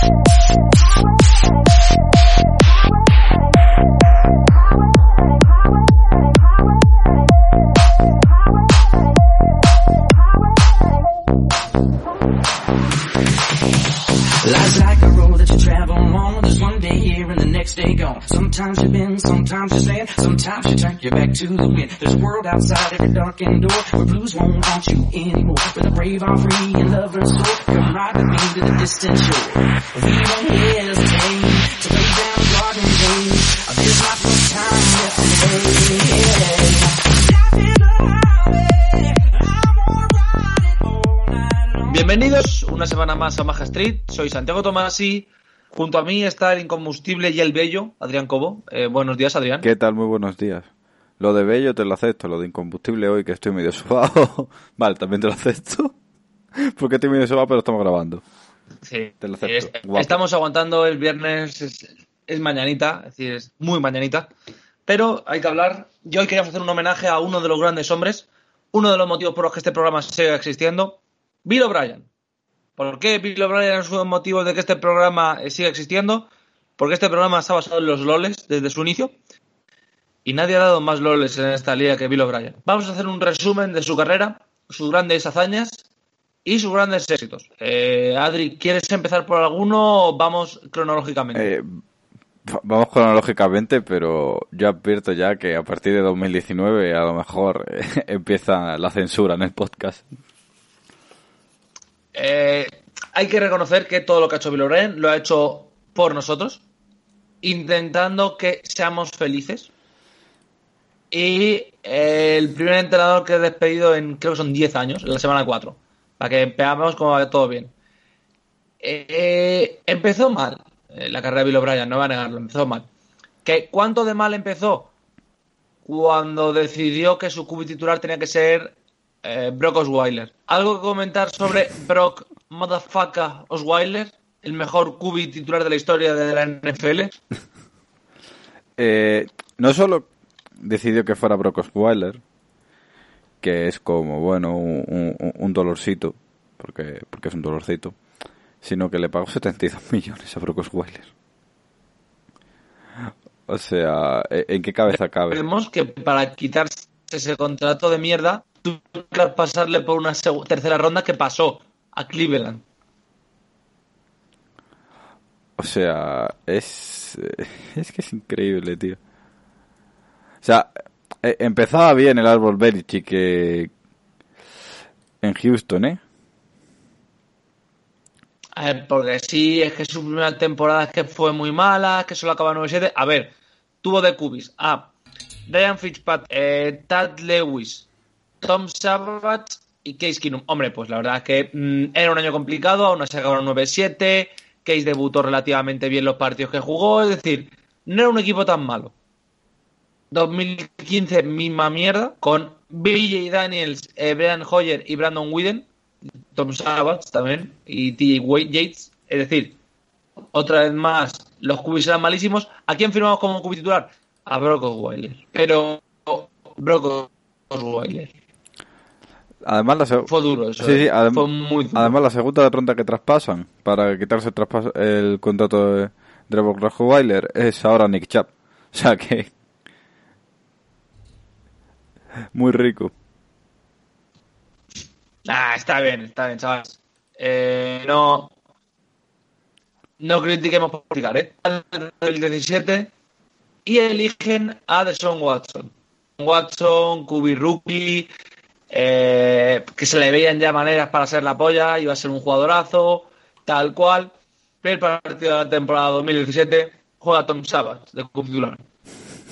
Thank you. Sometimes you bend, sometimes you stand, sometimes you turn your back to the wind. There's a world outside every darkened door where blues won't haunt you anymore. Where the brave are free and lovers soar. Come ride with me to the distant shore. We to down. Bienvenidos una semana más a Maja Street. Soy Santiago Tomasi. Junto a mí está el incombustible y el bello, Adrián Cobo. Eh, buenos días, Adrián. ¿Qué tal? Muy buenos días. Lo de bello te lo acepto, lo de incombustible hoy que estoy medio sobado. vale, también te lo acepto. Porque estoy medio sobado, pero estamos grabando. Sí. Te lo acepto. Es- estamos aguantando el viernes, es, es mañanita, es decir, es muy mañanita. Pero hay que hablar. Y hoy queríamos hacer un homenaje a uno de los grandes hombres, uno de los motivos por los que este programa sigue existiendo, Bill O'Brien. ¿Por qué Bill O'Brien es uno de los motivos de que este programa eh, siga existiendo? Porque este programa está basado en los loles desde su inicio. Y nadie ha dado más loles en esta liga que Bill O'Brien. Vamos a hacer un resumen de su carrera, sus grandes hazañas y sus grandes éxitos. Eh, Adri, ¿quieres empezar por alguno o vamos cronológicamente? Eh, va- vamos cronológicamente, pero yo advierto ya que a partir de 2019 a lo mejor eh, empieza la censura en el podcast. Eh, hay que reconocer que todo lo que ha hecho O'Brien lo ha hecho por nosotros, intentando que seamos felices. Y eh, el primer entrenador que he despedido en, creo que son 10 años, en la semana 4, para que veamos cómo va todo bien. Eh, empezó mal eh, la carrera de Bill O'Brien, no voy a negarlo, empezó mal. ¿Que ¿Cuánto de mal empezó? Cuando decidió que su cubi titular tenía que ser eh, Brock Osweiler. ¿Algo que comentar sobre Brock Motherfucker Osweiler? El mejor cubi titular de la historia de la NFL. Eh, no solo decidió que fuera Brock Osweiler, que es como, bueno, un, un- un dolorcito, porque, porque es un dolorcito, sino que le pagó 72 millones a Brock Osweiler. O sea, ¿e- ¿en qué cabeza cabe? Vemos que para quitarse ese contrato de mierda, que pasarle por una tercera ronda que pasó a Cleveland. O sea, es. Es que es increíble, tío. O sea, eh, empezaba bien el árbol Belichick que. En Houston, ¿eh? A ver, porque sí, es que su primera temporada es que fue muy mala, que solo acaba 9-7. A ver, tuvo de cubis a Ryan Fitzpatrick, eh, Tad Lewis, Tom Savage y Case Keenum. Hombre, pues la verdad es que mm, era un año complicado, aún así acabaron 9-7. Case debutó relativamente bien los partidos que jugó, es decir, no era un equipo tan malo. 2015, misma mierda, con BJ Daniels, eh, Brian Hoyer y Brandon Whedon. Tom Savage también y TJ Yates. Es decir, otra vez más, los cubis eran malísimos. ¿A quién firmamos como cubi titular? A Brock Osweiler. Pero Brock Osweiler. Además, la, Fue duro eso. Sí, sí, eh. adem- Fue muy duro. además, la segunda ronda que traspasan para quitarse el, el contrato de, Brock Osweiler es ahora Nick Chubb. O sea que. Muy rico. Ah, está bien, está bien, chavales. Eh, no. No critiquemos por criticar, ¿eh? El 17 y eligen a Deshaun Watson. Watson, Kubi Rookie, eh, que se le veían ya maneras para ser la polla, iba a ser un jugadorazo, tal cual. Primer partido de la temporada 2017 juega Tom Savage de titular.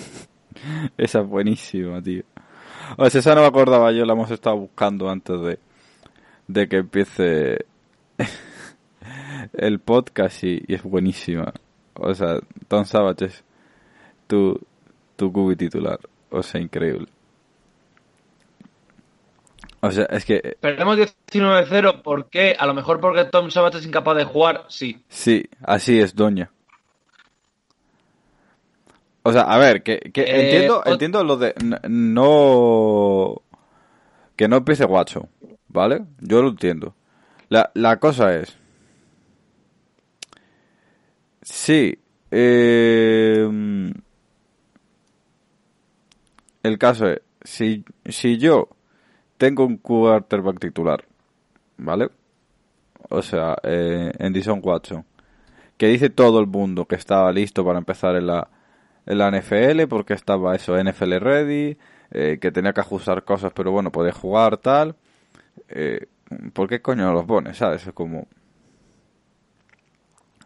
Esa es buenísima, tío. O sea, esa no me acordaba yo, la hemos estado buscando antes de, de que empiece el podcast y, y es buenísima. O sea, Tom Savage es tu, tu cubi titular. O sea, increíble. O sea, es que Perdemos 19-0, ¿por qué? A lo mejor porque Tom Savage es incapaz de jugar, sí. sí, así es, doña. O sea, a ver, que, que Eh, entiendo, entiendo lo de no que no empiece Watson, ¿vale? Yo lo entiendo. La, la cosa es sí, eh, el caso es si si yo tengo un quarterback titular, ¿vale? O sea, eh, en Dison Watson, que dice todo el mundo que estaba listo para empezar en la, en la NFL, porque estaba eso, NFL ready, eh, que tenía que ajustar cosas, pero bueno, podía jugar, tal. Eh, ¿Por qué coño no los pones, sabes? Es como...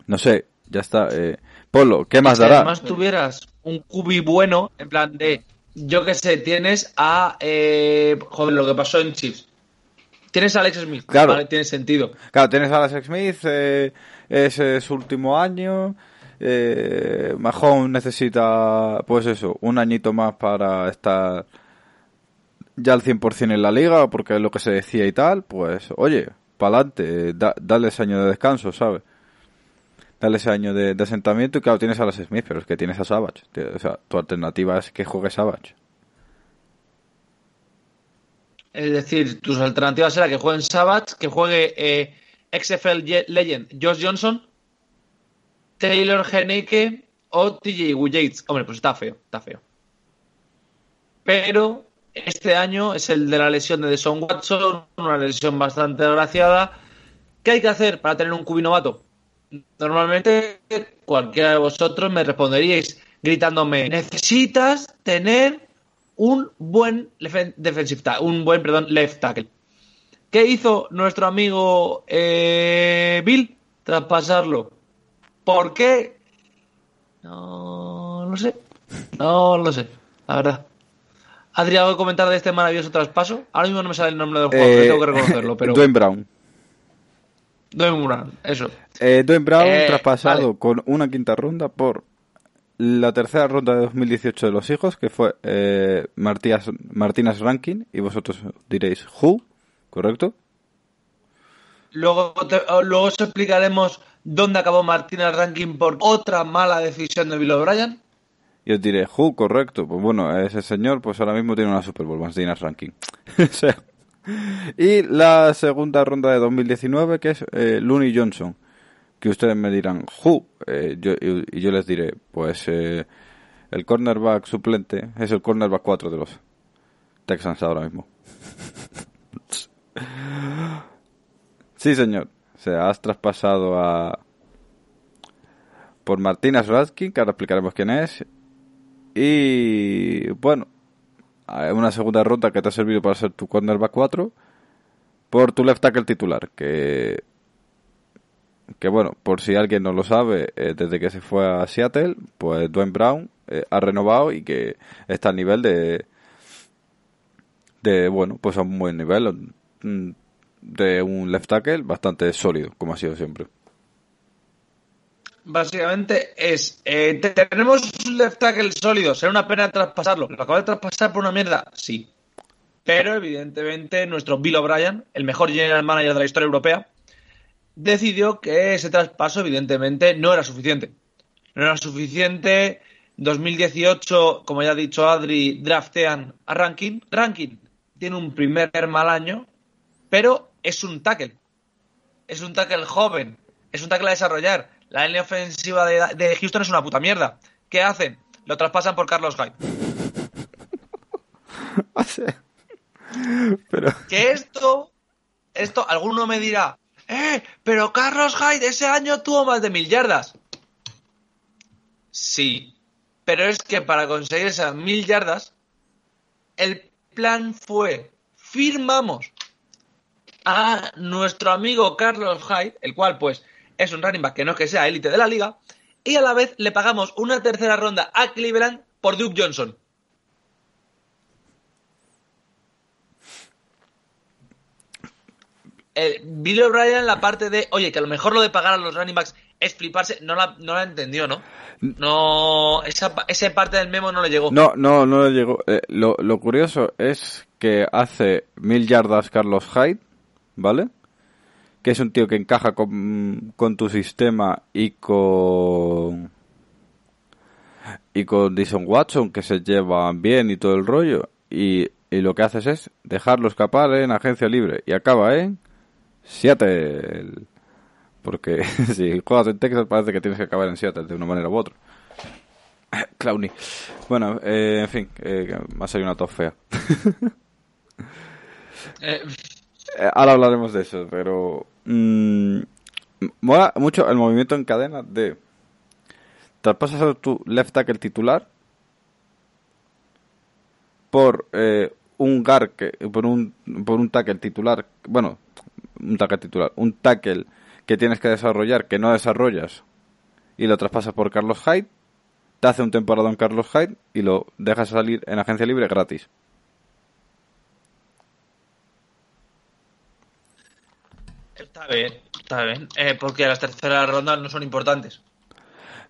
No sé, ya está. Eh, Polo, ¿qué más Si dará? además tuvieras un cubi bueno, en plan de, yo que sé, tienes a, eh, joder, lo que pasó en Chiefs. Tienes a Alex Smith, Claro. vale, tiene sentido. Claro, tienes a Alex Smith, eh, es eh, su último año. Eh, Mahomes necesita, pues eso, un añito más para estar ya al 100% en la liga, porque es lo que se decía y tal. Pues, oye, pa'lante, da, dale ese año de descanso, ¿sabes? Dale ese año de, asentamiento y claro, tienes a Alex Smith, pero es que tienes a Savage. O sea, tu alternativa es que juegue Savage. Es decir, tus alternativas era que jueguen Savage, que juegue eh, XFL Legend Josh Johnson, Taylor Heneke o TJ Yates. Hombre, pues está feo, está feo. Pero este año es el de la lesión de Deson Watson, una lesión bastante desgraciada. ¿Qué hay que hacer para tener un cubi novato? Normalmente cualquiera de vosotros me responderíais gritándome, necesitas tener un buen defensive ta- un buen, perdón, left tackle. ¿Qué hizo nuestro amigo eh, Bill tras pasarlo? ¿Por qué? No lo sé. No lo sé, la verdad. Adri, ¿algo que comentar de este maravilloso traspaso? Ahora mismo no me sale el nombre del jugador, Eh, tengo que reconocerlo, pero... Dwayne Brown. Dwayne Brown, eso. Eh, Dwayne Brown Eh, traspasado vale. con una quinta ronda por la tercera ronda de 2018 de los hijos, que fue eh, Martías, Martínez Rankin, y vosotros diréis, ¿who? ¿Correcto? Luego, te- o- luego os explicaremos dónde acabó Martínez Rankin por otra mala decisión de Bill O'Brien. Y os diré, ¿who? Correcto. Pues bueno, ese señor pues ahora mismo tiene una Super Bowl, Martínez Rankin. O sea, y la segunda ronda de 2019, que es eh, Looney Johnson. Que ustedes me dirán, ¿who? Eh, yo, y, yo les diré, pues eh, el cornerback suplente es el cornerback 4 de los Texans ahora mismo. sí, señor. O sea, has traspasado a... Por Martínez Raskin, que ahora explicaremos quién es. Y bueno, una segunda ronda que te ha servido para ser tu cornerback 4 por tu left tackle titular, que que bueno, por si alguien no lo sabe, eh, desde que se fue a Seattle, pues Dwayne Brown eh, ha renovado y que está al nivel de de bueno, pues a un buen nivel mm, de un left tackle bastante sólido, como ha sido siempre. Básicamente es, eh, te- tenemos un left tackle sólido, será una pena traspasarlo. ¿Lo acaba de traspasar por una mierda? Sí. Pero evidentemente nuestro Bill O'Brien, el mejor general manager de la historia europea, decidió que ese traspaso evidentemente no era suficiente. No era suficiente. 2018, como ya ha dicho Adri, draftean a Rankin. Rankin tiene un primer mal año, pero es un tackle. Es un tackle joven. Es un tackle a desarrollar. La línea ofensiva de, de Houston es una puta mierda. ¿Qué hacen? Lo traspasan por Carlos Hyde. Pero Que esto, esto, alguno me dirá, eh, pero Carlos Hyde ese año tuvo más de mil yardas. Sí, pero es que para conseguir esas mil yardas, el plan fue, firmamos a nuestro amigo Carlos Hyde, el cual pues es un running back que no es que sea élite de la liga, y a la vez le pagamos una tercera ronda a Cleveland por Duke Johnson. eh, Bill O'Brien la parte de, oye, que a lo mejor lo de pagar a los running backs es fliparse, no la, no la entendió, ¿no? No, esa, esa parte del memo no le llegó. No, no, no le llegó. Eh, lo, lo curioso es que hace mil yardas Carlos Hyde, ¿vale? Que es un tío que encaja con, con tu sistema y con y con Dyson Watson que se llevan bien y todo el rollo y, y lo que haces es dejarlo escapar en agencia libre. Y acaba en Seattle porque si juegas en Texas parece que tienes que acabar en Seattle de una manera u otra. Clowny. Bueno eh, en fin eh, va a ser una top fea. Eh, ahora hablaremos de eso pero mm, mola mucho el movimiento en cadena de traspasas a tu left tackle titular por eh, un guard que, por un por un tackle titular bueno un tackle titular un tackle que tienes que desarrollar que no desarrollas y lo traspasas por Carlos Hyde te hace un temporada en Carlos Hyde y lo dejas salir en agencia libre gratis está bien, está bien. Eh, porque las terceras rondas no son importantes.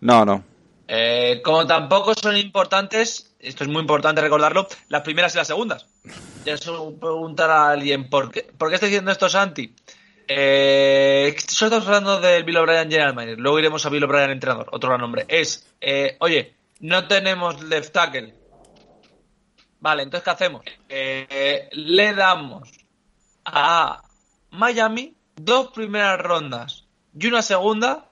no no Eh, como tampoco son importantes, esto es muy importante recordarlo, las primeras y las segundas. Ya se preguntar a alguien, ¿por qué, ¿por qué está diciendo esto Santi? Eh, solo estamos hablando del Bill O'Brien General Manager, luego iremos a Bill O'Brien entrenador, otro gran nombre. Es, eh, oye, no tenemos left tackle. Vale, entonces ¿qué hacemos? Eh, le damos a Miami dos primeras rondas y una segunda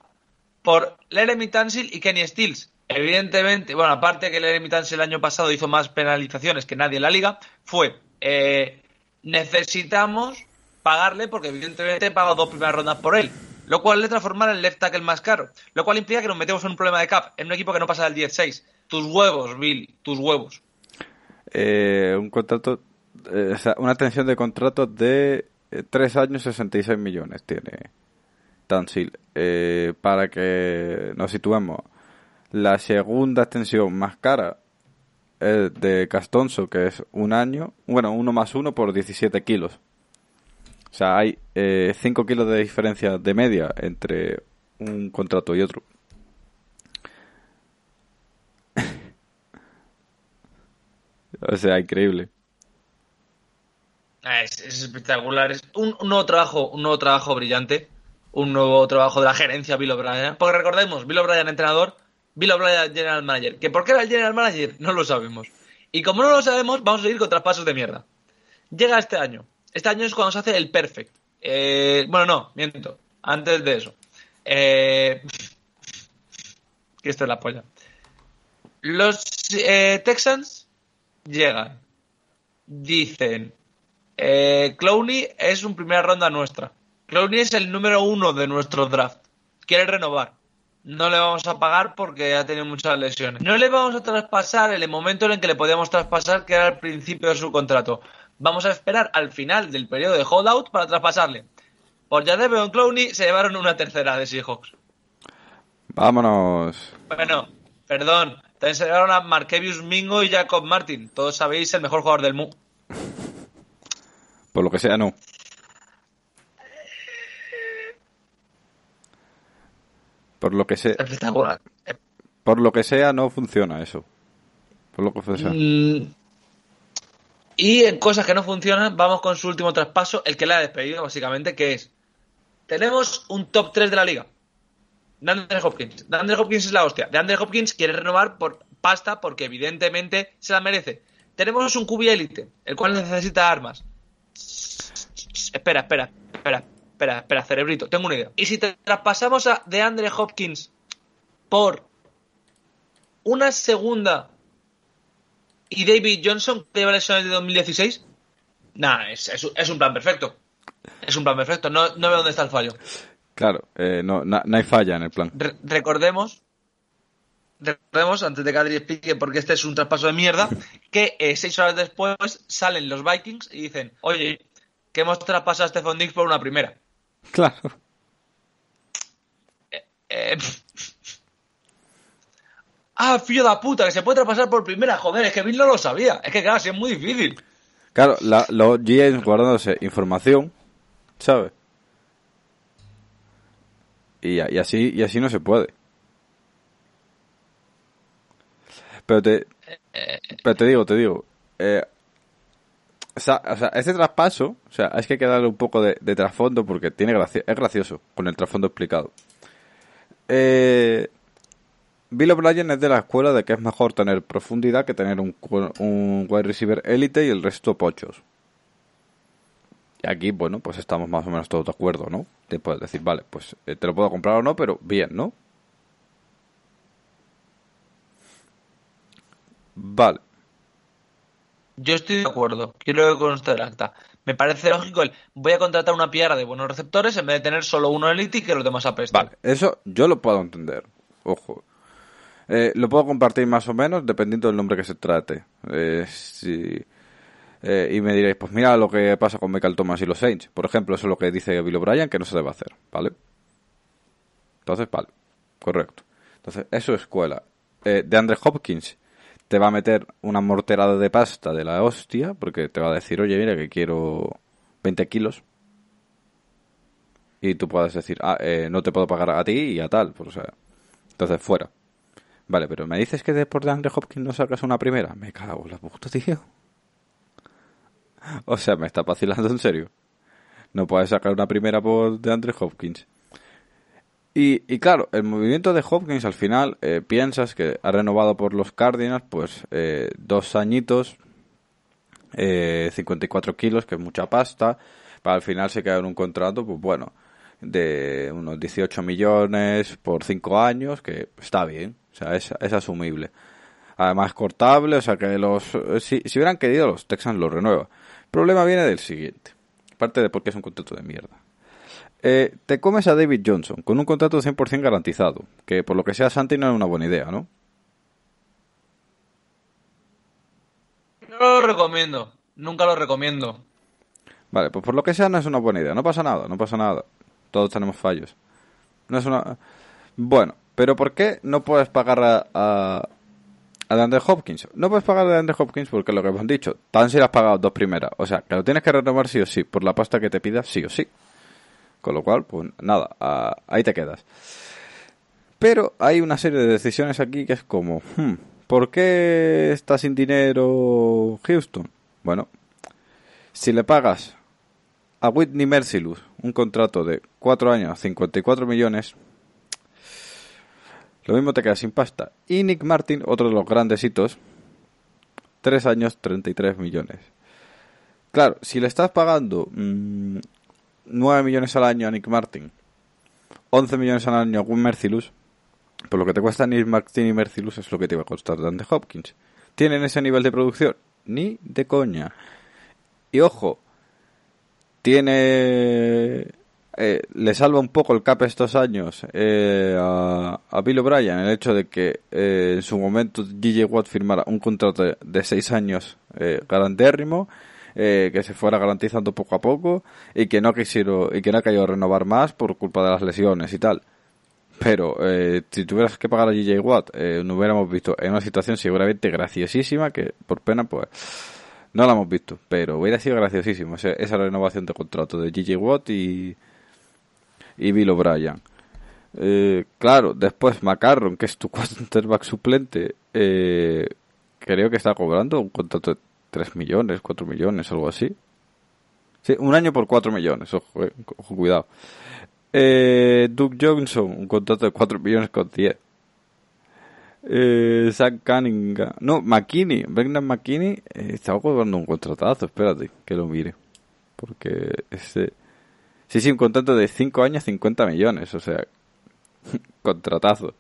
por Leremy Tansil y Kenny Stills. Evidentemente, bueno, aparte que Leremy Tansil el año pasado hizo más penalizaciones que nadie en la liga, fue eh, necesitamos pagarle porque evidentemente he pagado dos primeras rondas por él. Lo cual le transforma en left tackle más caro. Lo cual implica que nos metemos en un problema de cap, en un equipo que no pasa del 10-6. Tus huevos, Bill, tus huevos. Eh, un contrato, eh, una tensión de contrato de eh, 3 años 66 millones tiene Tansil. Eh, para que nos situemos, la segunda extensión más cara es de Castonzo, que es un año, bueno, uno más uno por 17 kilos. O sea, hay 5 kilos de diferencia de media entre un contrato y otro. o sea, increíble. Ah, Es, es espectacular. Es un, un nuevo trabajo, un nuevo trabajo brillante. Un nuevo trabajo de la gerencia Bill O'Brien. Porque recordemos, Bill O'Brien entrenador, Bill O'Brien general manager. ¿Que por qué era el general manager? No lo sabemos. Y como no lo sabemos, vamos a seguir con traspasos de mierda. Llega este año. Este año es cuando se hace el perfect. Eh, bueno, no, miento. Antes de eso. Eh, que esto es la polla. Los eh, Texans llegan. Dicen, eh, Clowney es un primera ronda nuestra. Clowney es el número uno de nuestro draft. Quiere renovar. No le vamos a pagar porque ha tenido muchas lesiones. No le vamos a traspasar en el momento en el que le podíamos traspasar, que era al principio de su contrato. Vamos a esperar al final del periodo de holdout para traspasarle. Por Jadevon Clowney se llevaron una tercera de Seahawks. Vámonos. Bueno, perdón. También se llevaron a Markevius Mingo y Jacob Martin. Todos sabéis, el mejor jugador del MU. Por lo que sea, no. Por lo que sea, Espectacular. por lo que sea no funciona eso. Por lo que sea. Mm, Y en cosas que no funcionan, vamos con su último traspaso, el que le ha despedido, básicamente, que es. Tenemos un top 3 de la liga. De Andre Hopkins. De Andre Hopkins es la hostia. De Andre Hopkins quiere renovar por pasta porque evidentemente se la merece. Tenemos un QB élite, el cual necesita armas. Espera, espera, espera, espera, espera, cerebrito. Tengo una idea. ¿Y si te traspasamos a de Andre Hopkins por una segunda y David Johnson que lleva lesiones de 2016? Nah, es, es, es un plan perfecto. Es un plan perfecto. No, no veo dónde está el fallo. Claro, eh, no, no, no hay falla en el plan. Re- recordemos, recordemos, antes de que Adri explique por qué este es un traspaso de mierda, que eh, seis horas después salen los Vikings y dicen, oye, que hemos traspasado a Stephon Diggs por una primera. Claro. Eh, ah, fillo de puta, que se puede traspasar por primera. Joder, es que Bill no lo sabía. Es que claro, sí es muy difícil. Claro, la- los GMs guardándose información, ¿sabes? Y, y así y así no se puede. Pero te, pero te digo, te digo, eh, o sea, o traspaso, o sea, es que hay que darle un poco de, trasfondo porque tiene gracia, es gracioso con el trasfondo explicado. Eh, Bill O'Brien es de la escuela de que es mejor tener profundidad que tener un, un wide receiver élite y el resto pochos. Y aquí, bueno, pues estamos más o menos todos de acuerdo, ¿no? Te puedes decir, vale, pues eh, te lo puedo comprar o no, pero bien, ¿no? Vale. Yo estoy de acuerdo, quiero que conste el acta. Me parece lógico el voy a contratar una piara de buenos receptores en vez de tener solo uno elite y que los demás apesten. Vale, eso yo lo puedo entender. Ojo. Eh, lo puedo compartir más o menos dependiendo del nombre que se trate. Eh, si- eh, y me diréis, pues mira lo que pasa con Michael Thomas y los Saints. Por ejemplo, eso es lo que dice Bill O'Brien que no se debe hacer, ¿vale? Entonces, vale, correcto. Entonces, eso es escuela. Eh, de Andre Hopkins te va a meter una morterada de pasta de la hostia porque te va a decir, oye, mira que quiero 20 kilos y tú puedes decir, ah, eh, no te puedo pagar a ti y a tal, pues, o sea, entonces fuera. Vale, pero me dices que después de Andre Hopkins no sacas una primera. Me cago en la puta, tío. O sea, me está vacilando en serio. No puedes sacar una primera por de Andre Hopkins. Y, y claro, el movimiento de Hopkins al final eh, piensas que ha renovado por los Cardinals, pues eh, dos añitos, eh, 54 kilos, que es mucha pasta. Para al final se queda en un contrato, pues bueno, de unos 18 millones por 5 años, que está bien, o sea, es, asumible. Además cortable, o sea que los si, si hubieran querido los Texans lo renueva. El problema viene del siguiente, aparte de porque es un contrato de mierda. Eh, te comes a David Johnson con un contrato 100% garantizado, que por lo que sea Santi no es una buena idea, ¿no? No lo recomiendo, nunca lo recomiendo. Vale, pues por lo que sea no es una buena idea. No pasa nada, no pasa nada. Todos tenemos fallos. No es una... Bueno, pero ¿por qué no puedes pagar a, a, a DeAndre Hopkins? No puedes pagar a DeAndre Hopkins porque lo que hemos dicho, tan si le has pagado dos primeras. O sea, que lo tienes que renovar sí o sí, por la pasta que te pidas sí o sí. Con lo cual, pues nada, ahí te quedas. Pero hay una serie de decisiones aquí que es como, hmm, ¿por qué está sin dinero Houston? Bueno, si le pagas a Whitney Mercilus un contrato de 4 años, 54 millones, lo mismo te quedas sin pasta. Y Nick Martin, otro de los grandes hitos, 3 años, 33 millones. Claro, si le estás pagando mm, 9 millones al año a Nick Martin, 11 millones al año a Win Mercilus, pues lo que te cuesta Nick Martin y Mercilus es lo que te va a costar Dante Hopkins. ¿Tienen ese nivel de producción? Ni de coña. Y ojo, tiene. eh, le salva un poco el cap estos años eh, a, a Bill O'Brien el hecho de que eh, en su momento DJ Watt firmara un contrato de, de seis años eh, garantérrimo, eh, que se fuera garantizando poco a poco y que no quisieron y que no ha querido renovar más por culpa de las lesiones y tal. Pero eh, si tuvieras que pagar a DJ Watt, eh, nos hubiéramos visto en una situación seguramente graciosísima que por pena pues no la hemos visto, pero hubiera sido graciosísimo esa renovación de contrato de Gigi Watt y, y Bill O'Brien. Eh, claro, después McCarron, que es tu quarterback suplente, eh, creo que está cobrando un contrato 3 millones, 4 millones, algo así. Sí, un año por 4 millones, ojo, eh, ojo, cuidado. Eh, Duke Johnson, un contrato de 4 millones con 10. Eh, Zach Cunningham. No, McKinney. Brendan McKinney eh, estaba cobrando un contratazo. Espérate, que lo mire. Porque ese. Sí, sí, un contrato de 5 años, 50 millones. O sea, contratazo.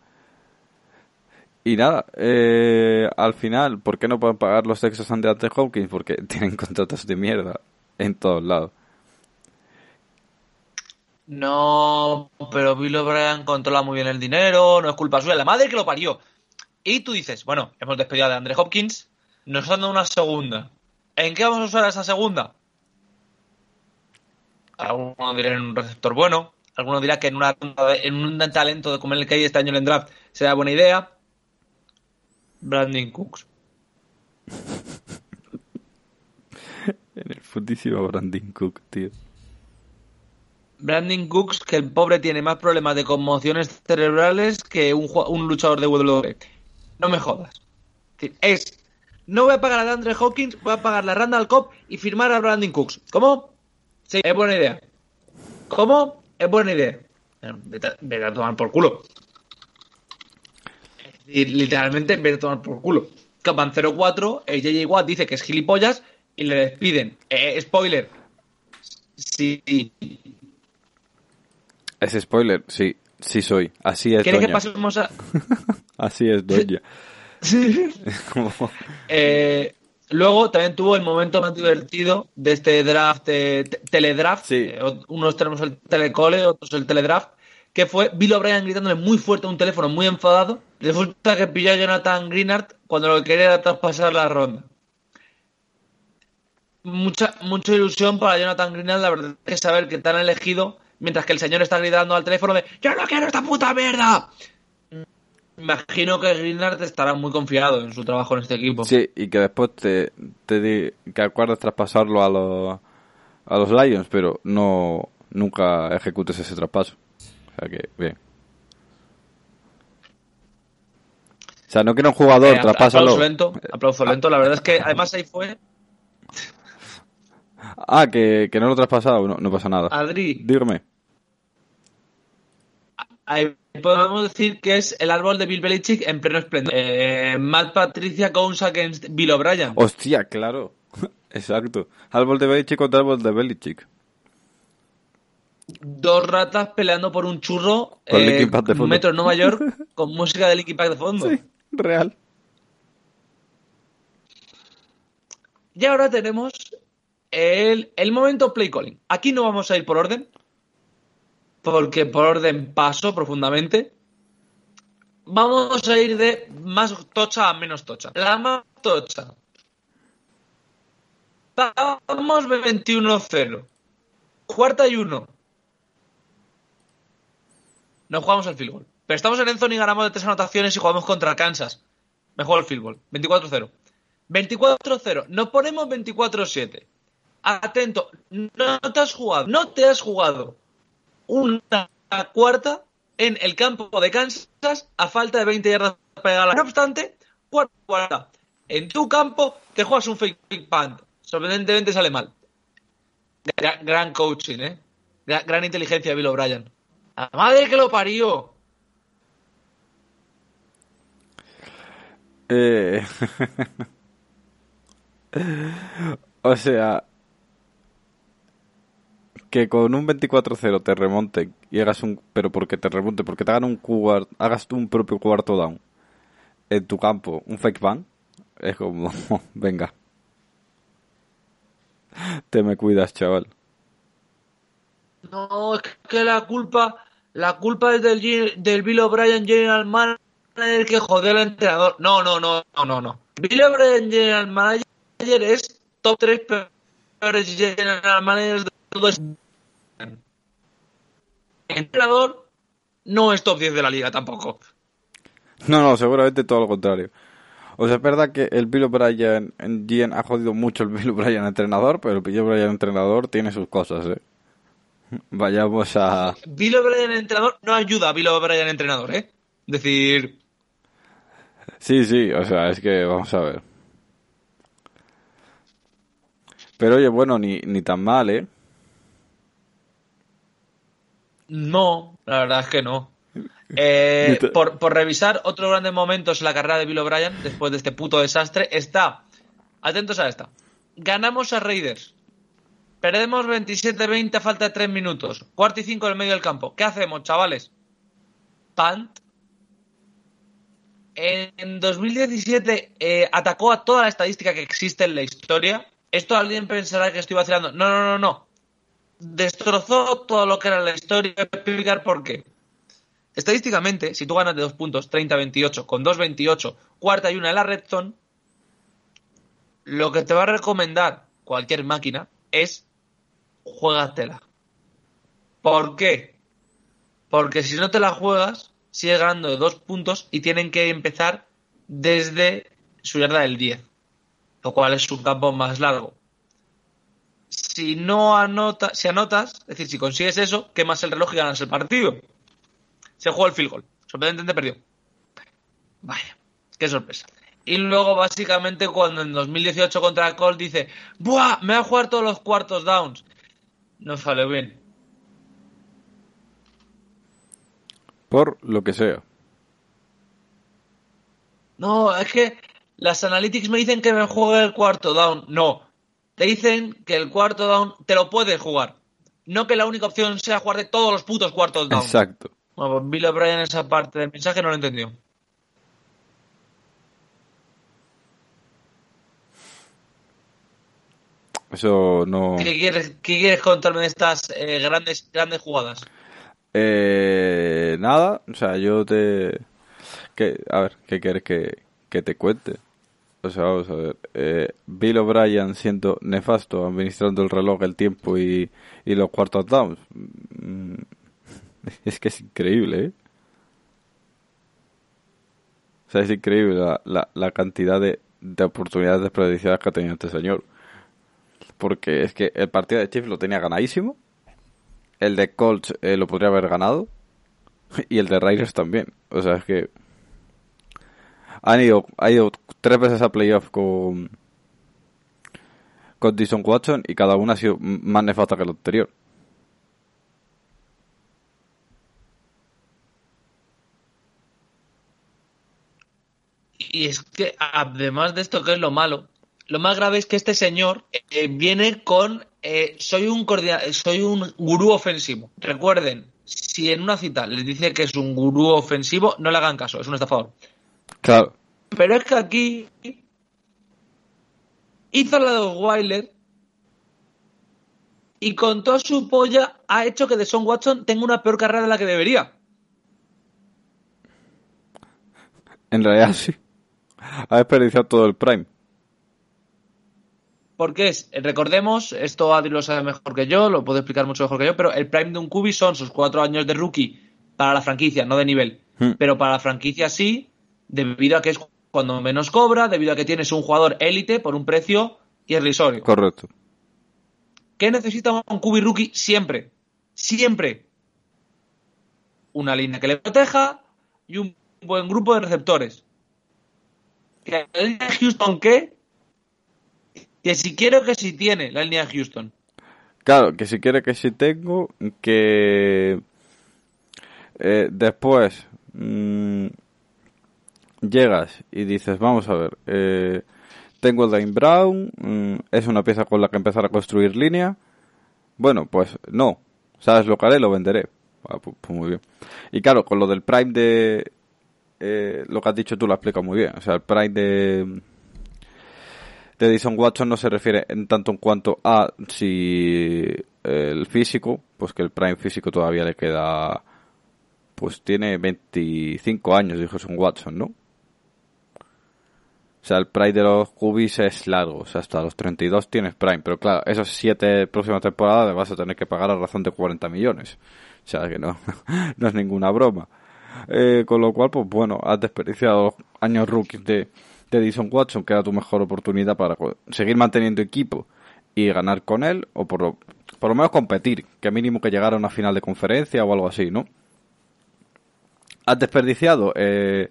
Y nada, eh, al final, ¿por qué no pueden pagar los Texas ante Hopkins? Porque tienen contratos de mierda en todos lados. No, pero Bill O'Brien controla muy bien el dinero, no es culpa suya, la madre que lo parió. Y tú dices, bueno, hemos despedido a Andre Hopkins, nos están dando una segunda. ¿En qué vamos a usar esa segunda? Algunos dirán en un receptor bueno, algunos dirán que en, una, en un talento de como el que hay este año en el draft será buena idea. Brandon Cooks. En el putísimo Brandon Cook, tío. Brandon Cooks, que el pobre tiene más problemas de conmociones cerebrales que un, luchador de WWE. No me jodas. Es no voy a pagar a Andre Hawkins, voy a pagarle a Randall Cobb y firmar a Brandon Cooks. ¿Cómo? Sí, es buena idea. ¿Cómo? Es buena idea. Vete a tomar por culo. Es literalmente vete a tomar por culo. Capan 04, el JJ Watt dice que es gilipollas y le despiden. Eh, spoiler. Sí. Ese spoiler, sí, sí soy. Así es, ¿Quieres que pasemos a...? Así es, doña. Como- Eh, luego también tuvo el momento más divertido de este draft, eh, te- teledraft. Sí. Eh, unos tenemos el telecole, otros el teledraft. Que fue Bill O'Brien gritándole muy fuerte a un teléfono, muy enfadado. Resulta que pilló a Jonathan Greenard cuando lo que quería era traspasar la ronda. Mucha, mucha ilusión para Jonathan Greenard, la verdad es que saber que te han elegido mientras que el señor está gritando al teléfono de ¡Yo no quiero esta puta mierda! Imagino que Greenard estará muy confiado en su trabajo en este equipo. Sí, y que después te, te di, que acuerdas traspasarlo a los, a los Lions, pero no nunca ejecutes ese traspaso. O sea que, bien. O sea, no quiero un jugador, Eh, traspásalo. Aplauso lento, aplauso lento. La verdad es que además ahí fue Ah, que, que no lo he traspasado, no, no pasa nada. Adri. Dígame. Ahí podemos decir que es el árbol de Bill Belichick en pleno esplendor. Eh, Matt Patricia goes against Bill O'Brien. Hostia, claro. Exacto. Árbol de Belichick contra árbol de Belichick. Dos ratas peleando por un churro Con eh, un metro en Nueva York con música de Linkin Park de fondo. Sí, real. Y ahora tenemos el, el momento play calling. Aquí no vamos a ir por orden, porque por orden paso profundamente. Vamos a ir de más tocha a menos tocha. La más tocha. Vamos 21-0. Cuarta y uno. No jugamos el field goal. Pero estamos en Enzo y ganamos de tres anotaciones y jugamos contra Kansas. Me juego el field goal. 24-0. 24-0. Nos ponemos 24-7. Atento. No te has jugado. No te has jugado una cuarta en el campo de Kansas a falta de 20 yardas para la... No obstante, cuarta, cuarta. En tu campo te juegas un fake punt. Sorprendentemente sale mal. Gran, gran coaching, ¿eh? Gran, gran inteligencia de Bill O'Brien. ¡La madre que lo parió! Eh... o sea, que con un 24-0 te remonten y hagas un... Pero porque te remonte, porque te hagan un cuart, hagas tú un propio cuarto down en tu campo, un fake ban, es como, venga. Te me cuidas, chaval. No, es que la culpa, la culpa es del, del Bill O'Brien General Manager que jodió al entrenador. No, no, no, no, no, no. Bill O'Brien General Manager es top 3 peores General Managers de todo este. Entrenador no es top 10 de la liga tampoco. No, no, seguramente todo lo contrario. O sea, es verdad que el Bill O'Brien en ha jodido mucho el Bill O'Brien entrenador, pero el Bill O'Brien entrenador tiene sus cosas, ¿eh? Vayamos a... Bill O'Brien entrenador no ayuda a Bill O'Brien entrenador, ¿eh? Decir, Sí, sí, o sea, es que vamos a ver. Pero oye, bueno, ni, ni tan mal, ¿eh? No, la verdad es que no. Eh, por, por revisar otros grandes momentos en la carrera de Bill O'Brien, después de este puto desastre, está. Atentos a esta. Ganamos a Raiders. Perdemos 27-20 a falta de 3 minutos. Cuarto y 5 en el medio del campo. ¿Qué hacemos, chavales? Punt. En 2017 eh, atacó a toda la estadística que existe en la historia. Esto alguien pensará que estoy vacilando. No, no, no, no destrozó todo lo que era la historia. Voy a explicar por qué. Estadísticamente, si tú ganas de dos puntos, 30-28, con 2-28, cuarta y una en la red zone, lo que te va a recomendar cualquier máquina es juégatela. ¿Por qué? Porque si no te la juegas, sigues ganando de dos puntos y tienen que empezar desde su yarda del 10, lo cual es un campo más largo. si no anota, si anotas, es decir, si consigues eso, quemas el reloj y ganas el partido. Se jugó el field goal. Sorprendentemente perdió. Vaya, qué sorpresa. Y luego, básicamente, cuando en 2018 contra Colts dice, ¡Buah! Me va a jugar todos los cuartos downs. No sale bien. Por lo que sea. No, es que las analytics me dicen que me juegue el cuarto down. No. Te dicen que el cuarto down te lo puedes jugar. No que la única opción sea jugar de todos los putos cuartos down. Exacto. Bueno, pues Bill O'Brien esa parte del mensaje no lo entendió. Eso no. ¿Qué quieres, qué quieres contarme de estas eh, grandes, grandes jugadas? Eh, nada, o sea, yo te. Que, a ver, ¿qué quieres que, que te cuente? O sea, vamos a ver. Eh, Bill O'Brien siendo nefasto, administrando el reloj, el tiempo y, y los cuartos downs. Mm, Es que es increíble, ¿eh? O sea, es increíble la, la, la cantidad de, de oportunidades desperdiciadas que ha tenido este señor. Porque es que el partido de Chiefs lo tenía ganadísimo. El de Colts eh, lo podría haber ganado. Y el de Raiders también. O sea, es que. Han ido, ha ido tres veces a playoff con. Con Dyson Watson y cada una ha sido más nefasta que la anterior. Y es que, además de esto, que es lo malo, lo más grave es que este señor eh, viene con eh, soy un soy un gurú ofensivo. Recuerden, si en una cita les dice que es un gurú ofensivo, no le hagan caso, es un estafador. Claro. Pero es que aquí hizo la de Osweiler y con toda su polla ha hecho que Deshaun Watson tenga una peor carrera de la que debería. En realidad sí. Ha desperdiciado todo el Prime. Porque es, recordemos, esto Adri lo sabe mejor que yo, lo puedo explicar mucho mejor que yo, pero el prime de un cubi son sus cuatro años de rookie para la franquicia, no de nivel. Hmm. Pero para la franquicia sí, debido a que es cuando menos cobra, debido a que tienes un jugador élite por un precio irrisorio. Correcto. ¿Qué necesita un cubi rookie siempre? Siempre. Una línea que le proteja y un buen grupo de receptores. ¿Que Houston qué? Que si quiero que si tiene la línea de Houston. Claro, que si quiere que sí tengo, que eh, después mm, llegas y dices, vamos a ver, eh, tengo el Dane Brown, mm, es una pieza con la que empezar a construir línea. Bueno, pues no, ¿sabes lo que haré? Lo venderé. Ah, pu- pues muy bien. Y claro, con lo del Prime de... eh, lo que has dicho tú lo explica muy bien. O sea, el Prime de de Edison Watson no se refiere en tanto en cuanto a si el físico, pues que el prime físico todavía le queda, pues tiene 25 años, dijo Edison Watson, ¿no? O sea, el prime de los cubis es largo, o sea, hasta los 32 tienes prime, pero claro, esas siete próximas temporadas le vas a tener que pagar a razón de 40 millones. O sea, que no, no es ninguna broma. Eh, con lo cual, pues bueno, has desperdiciado años rookies de, de Edison Watson, que era tu mejor oportunidad para seguir manteniendo equipo y ganar con él, o por lo, por lo menos competir, que mínimo que llegara a una final de conferencia o algo así, ¿no? Has desperdiciado eh,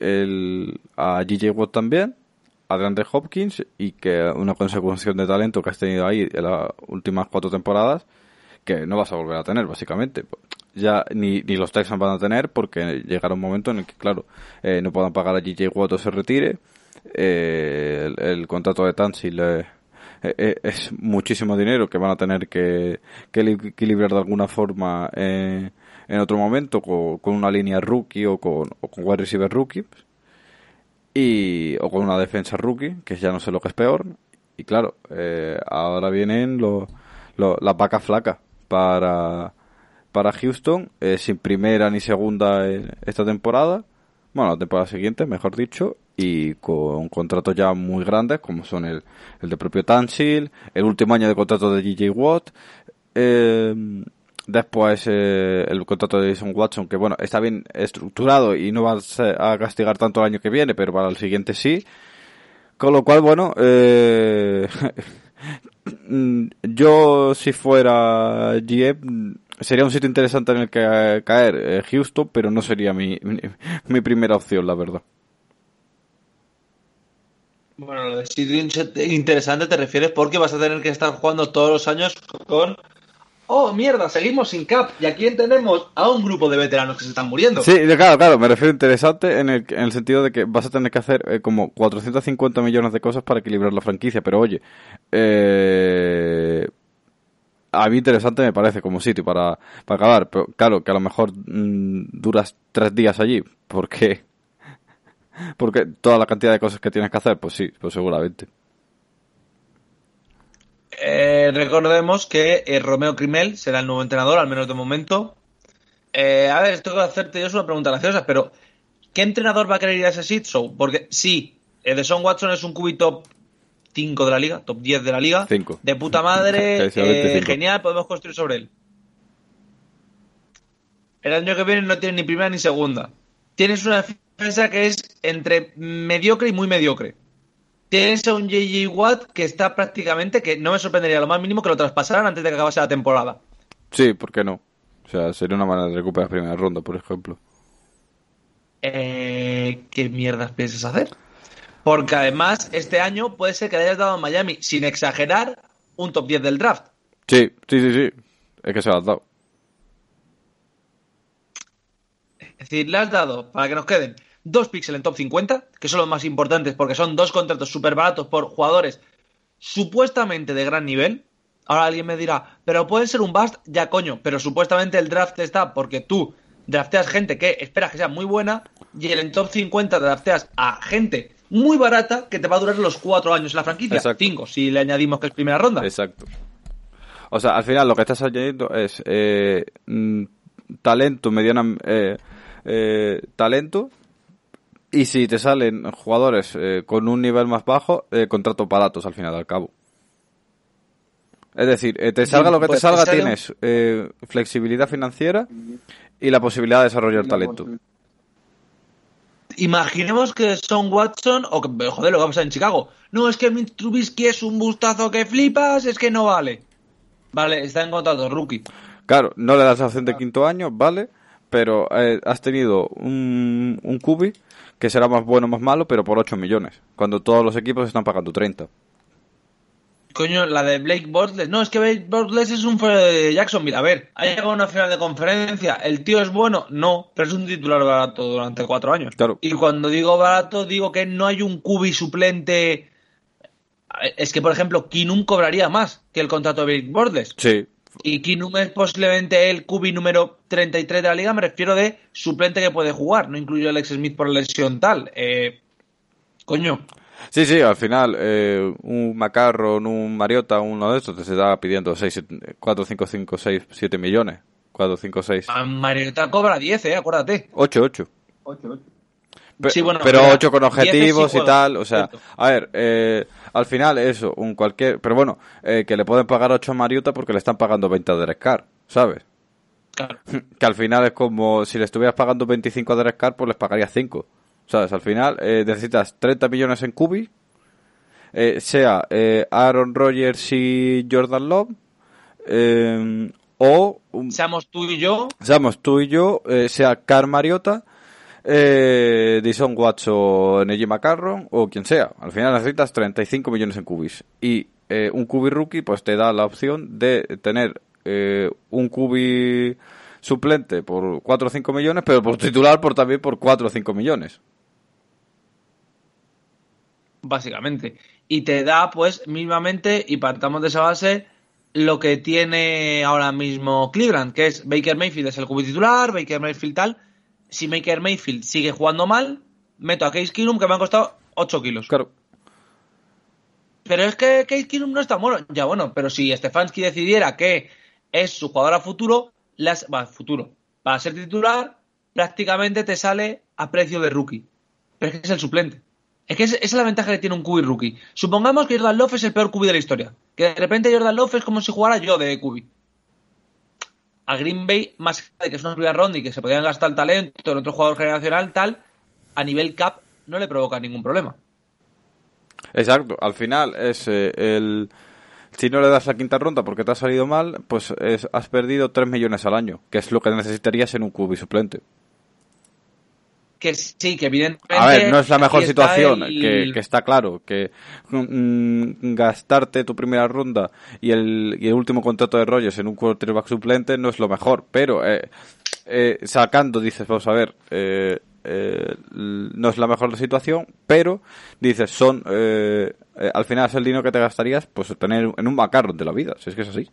el, a GJ Watt también, a DeAndre Hopkins, y que una consecución de talento que has tenido ahí en las últimas cuatro temporadas, que no vas a volver a tener, básicamente. Ya ni, ni los Texans van a tener, porque llegará un momento en el que, claro, eh, no puedan pagar a GJ Watt o se retire. Eh, el, contrato de Tansil eh, eh, es muchísimo dinero que van a tener que, que li- equilibrar de alguna forma eh, en otro momento con, una línea rookie o con, o con wide receiver rookie y o con una defensa rookie que ya no sé lo que es peor y claro eh, ahora vienen los los- las vacas flacas para para Houston eh, sin primera ni segunda esta temporada. Bueno la temporada siguiente mejor dicho y con contratos ya muy grandes como son el, el de propio Tansil el último año de contrato de DJ Watt eh, después eh, el contrato de Jason Watson que bueno está bien estructurado y no va a, castigar tanto el año que viene pero para el siguiente sí. Con lo cual bueno eh, yo si fuera GM sería un sitio interesante en el que eh, caer eh, Houston, pero no sería mi, mi, mi primera opción, la verdad. Bueno, lo de sitio in- interesante te refieres porque vas a tener que estar jugando todos los años con... Oh, mierda, seguimos sin cap. Y aquí tenemos a un grupo de veteranos que se están muriendo. Sí, claro, claro, me refiero interesante en el, en el sentido de que vas a tener que hacer eh, como 450 millones de cosas para equilibrar la franquicia, pero oye, eh, a mí interesante me parece como sitio para, para acabar, pero claro, que a lo mejor mm, duras tres días allí, porque porque toda la cantidad de cosas que tienes que hacer, pues sí, pues seguramente. Eh, recordemos que eh, Romeo Crimel será el nuevo entrenador, al menos de momento. Eh, a ver, tengo que hacerte yo una pregunta graciosa, pero ¿qué entrenador va a querer ir a ese sit? Porque sí, eh, Deson Watson es un cubi top 5 de la liga, top 10 de la liga. Cinco. De puta madre, eh, genial, podemos construir sobre él. El año que viene no tiene ni primera ni segunda. Tienes una defensa que es entre mediocre y muy mediocre. Tienes a un JJ Watt que está prácticamente, que no me sorprendería lo más mínimo que lo traspasaran antes de que acabase la temporada. Sí, ¿por qué no? O sea, sería una manera de recuperar primera ronda, por ejemplo. Eh, ¿Qué mierdas piensas hacer? Porque además, este año puede ser que le hayas dado a Miami, sin exagerar, un top 10 del draft. Sí, sí, sí, sí. Es que se lo has dado. Es decir, le has dado, para que nos queden, dos píxeles en top 50, que son los más importantes porque son dos contratos súper baratos por jugadores supuestamente de gran nivel. Ahora alguien me dirá, pero puede ser un bust, ya coño, pero supuestamente el draft está porque tú drafteas gente que esperas que sea muy buena y en el top 50 drafteas a gente muy barata que te va a durar los cuatro años en la franquicia. Exacto. Cinco, si le añadimos que es primera ronda. Exacto. O sea, al final lo que estás añadiendo es eh, mm, talento, mediana eh, eh, talento. Y si te salen jugadores eh, con un nivel más bajo, eh, contratos baratos al final al cabo. Es decir, eh, te salga lo que te pues te salga, tienes eh, flexibilidad financiera y la posibilidad de desarrollar talento. Imaginemos que Son Watson, o que, joder, lo que va a pasar en Chicago. No, es que Mitch Trubisky es un bustazo que flipas, es que no vale. Vale, está en contrato, rookie. Claro, no le das opción de quinto año, vale, pero eh, has tenido un, un cubi que será más bueno o más malo, pero por 8 millones, cuando todos los equipos están pagando 30. Coño, la de Blake Bortles. No, es que Blake Bortles es un fuera de Jacksonville. A ver, ha llegado a una final de conferencia. ¿El tío es bueno? No, pero es un titular barato durante cuatro años. Claro. Y cuando digo barato, digo que no hay un cubi suplente. Es que, por ejemplo, Kinum cobraría más que el contrato de Blake Bortles. Sí, Y Kinum es posiblemente el cubi número 33 de la liga, me refiero de suplente que puede jugar, no incluyo a Alex Smith por lesión tal. Eh, coño, sí, sí, al final eh, un Macarron, un Mariota, uno de estos te se está pidiendo 6, 4, 5, 5, 6, 7 millones. 4, 5, 6, a Mariota cobra 10, eh, acuérdate. 8, 8. Pe- Sí, bueno, pero pero 8 con 10 sí objetivos y tal, o sea, cierto. a ver, eh, al final eso, un cualquier, pero bueno, eh, que le pueden pagar 8 a Mariota porque le están pagando 20 a Derek Carr, ¿sabes? Claro. Que al final es como si le estuvieras pagando 25 a Derek Carr, pues les pagarías 5. ¿Sabes? Al final eh, necesitas 30 millones en Cubi, eh, sea eh, Aaron Rodgers y Jordan Love, eh, o un- Seamos tú y yo, seamos tú y yo, sea Carr Mariota, Dyson Watson, Neji McCarron o quien sea. Al final necesitas 35 millones en cubis. Y eh, un cubi rookie pues te da la opción de tener un cubi suplente por 4 o 5 millones, pero por titular por también por 4 o 5 millones. Básicamente. Y te da, pues, mínimamente, y partamos de esa base, lo que tiene ahora mismo Cleveland, que es Baker Mayfield es el cubi titular, Baker Mayfield tal. Si Baker Mayfield sigue jugando mal, meto a Case Keenum que me han costado 8 kilos. Claro. Pero es que Case Keenum no está bueno. Ya bueno, pero si Stefanski decidiera que es su jugador a futuro, las, va, futuro, para ser titular, prácticamente te sale a precio de rookie. Pero es que es el suplente. Es que es- esa es la ventaja que tiene un QB rookie. Supongamos que Jordan Love es el peor QB de la historia. Que de repente Jordan Love es como si jugara yo de QB. A Green Bay, más que es una primera ronda y que se podían gastar el talento en otro jugador generacional, tal, a nivel cap no le provoca ningún problema. Exacto, al final es el si no le das la quinta ronda porque te ha salido mal, pues es- has perdido 3 millones al año, que es lo que necesitarías en un QB suplente. Que sí, que evidentemente. A ver, no es la mejor situación, el- que, que está claro, que mm, gastarte tu primera ronda y el, y el último contrato de Rogers en un quarterback suplente no es lo mejor, pero eh, eh, sacando, dices, vamos a ver, eh, eh, no es la mejor situación, pero dices, son, eh, eh, al final es el dinero que te gastarías, pues tener en un macarrón de la vida, si es que es así.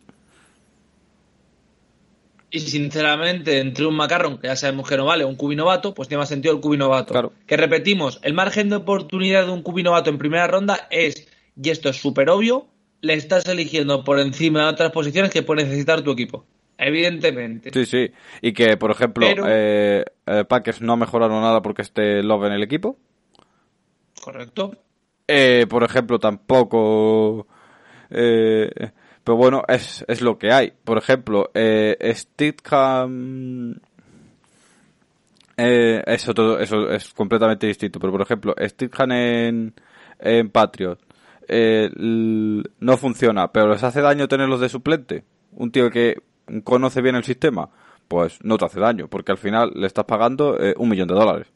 Y sinceramente, entre un macarrón, que ya sabemos que no vale, un cubi novato, pues tiene más sentido el cubi novato. Claro. Que repetimos, el margen de oportunidad de un cubi novato en primera ronda es, y esto es súper obvio, le estás eligiendo por encima de otras posiciones que puede necesitar tu equipo. Evidentemente. Sí, sí, y que, por ejemplo, Pero- eh, eh, Packers no ha mejorado nada porque esté Love en el equipo. Correcto. Eh, por ejemplo, tampoco. eh, pero bueno, es, es lo que hay. Por ejemplo, eh. Eh, eso, todo, eso es completamente distinto. Pero por ejemplo, Stidham en, en Patriot eh, no funciona, pero les hace daño tenerlos de suplente. Un tío que conoce bien el sistema, pues no te hace daño, porque al final le estás pagando eh, un millón de dólares.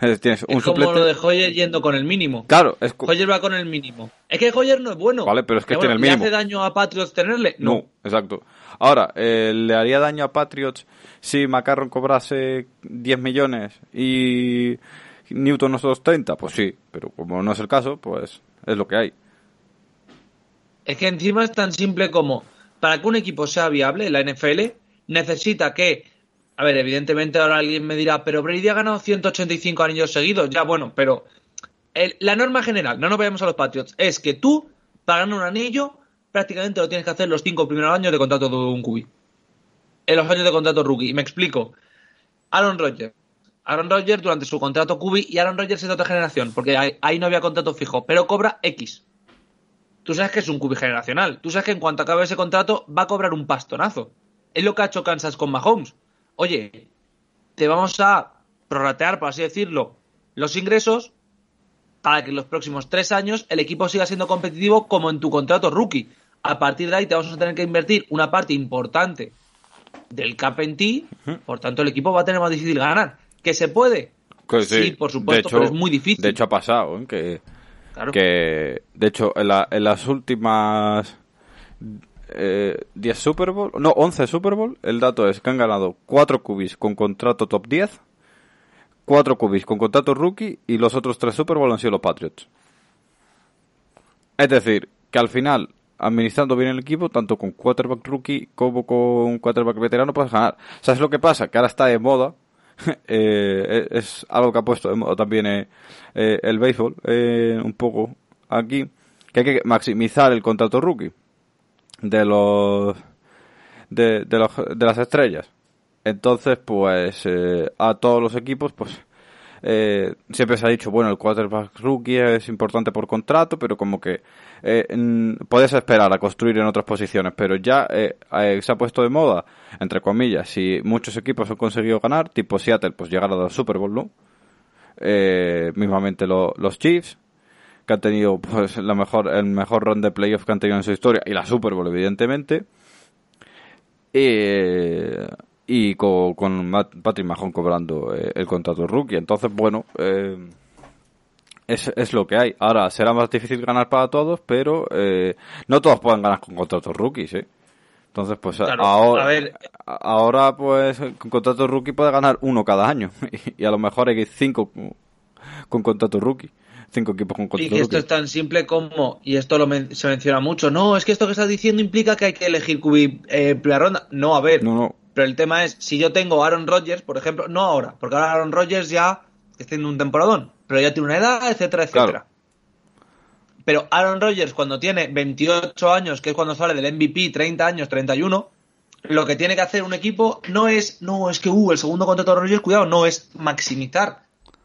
Es- Tienes un es como suplente. lo de Hoyer yendo con el mínimo. Claro, es Hoyer va con el mínimo. Es que Hoyer no es bueno. Vale, pero es que tiene el ¿le mínimo. hace daño a Patriots tenerle? No, exacto. Ahora, eh, ¿le haría daño a Patriots si McCarron cobrase 10 millones y Newton unos 30? Pues sí, pero como no es el caso, pues es lo que hay. Es que encima es tan simple como, para que un equipo sea viable, la NFL necesita que, a ver, evidentemente ahora alguien me dirá, pero Brady ha ganado 185 anillos seguidos, ya bueno, pero la norma general, no nos vayamos a los Patriots, es que tú, para ganar un anillo, prácticamente lo tienes que hacer los cinco primeros años de contrato de un QB. En los años de contrato rookie. Me explico. Aaron Rodgers. Aaron Rodgers durante su contrato QB y Aaron Rodgers es de otra generación, porque ahí, ahí no había contrato fijo, pero cobra X. Tú sabes que es un QB generacional. Tú sabes que en cuanto acabe ese contrato va a cobrar un pastonazo. Es lo que ha hecho Kansas con Mahomes. Oye, te vamos a prorratear, por así decirlo, los ingresos para que en los próximos tres años el equipo siga siendo competitivo como en tu contrato rookie. A partir de ahí te vamos a tener que invertir una parte importante del cap en ti, por tanto el equipo va a tener más difícil ganar. ¿Que se puede? Que sí, por supuesto, pero es muy difícil. De hecho, ha pasado, ¿eh? que, Claro. que de hecho, en, la- en las últimas eh, 10 Super Bowl, no, 11 Super Bowl, el dato es que han ganado 4 cubis con contrato top 10, 4 cubis con contrato rookie y los otros 3 Super Bowl han sido los Patriots. Es decir, que al final, administrando bien el equipo, tanto con quarterback rookie como con quarterback veterano, puedes ganar. ¿Sabes lo que pasa? Que ahora está de moda. eh, es algo que ha puesto de moda también eh, eh, el béisbol, eh, un poco aquí, que hay que maximizar el contrato rookie de los de, de, los, de las estrellas. Entonces, pues eh, a todos los equipos, pues eh, siempre se ha dicho, bueno, el quarterback rookie es importante por contrato, pero como que eh, puedes esperar a construir en otras posiciones, pero ya eh, eh, se ha puesto de moda, entre comillas, si muchos equipos han conseguido ganar, tipo Seattle, pues llegar a los Super Bowl, ¿no? Eh, mismamente lo- los Chiefs, que han tenido pues la mejor, el mejor run de playoff que han tenido en su historia, y la Super Bowl, evidentemente. Eh, y con, con Matt- Patrick Mahon cobrando eh, el contrato rookie. Entonces, bueno, eh, es, es lo que hay. Ahora, será más difícil ganar para todos, pero eh, no todos pueden ganar con contratos rookies, ¿eh? Entonces, pues Claro, ahora, a ver. a- ahora, pues, con contrato rookie puede ganar uno cada año. Y, a lo mejor hay cinco con, con contrato rookie. Cinco equipos con Y contrato que esto es tan simple como, y esto lo men- se menciona mucho, no, es que esto que estás diciendo implica que hay que elegir QB eh, primera ronda. No, a ver, No, no. pero el tema es, si yo tengo Aaron Rodgers, por ejemplo, no ahora, porque ahora Aaron Rodgers ya está haciendo un temporadón, pero ya tiene una edad, etcétera, etcétera. Claro. Pero Aaron Rodgers cuando tiene 28 años, que es cuando sale del MVP, 30 años, 31, lo que tiene que hacer un equipo no es, no, es que, uh, el segundo contrato de Rodgers, cuidado, no, es maximizar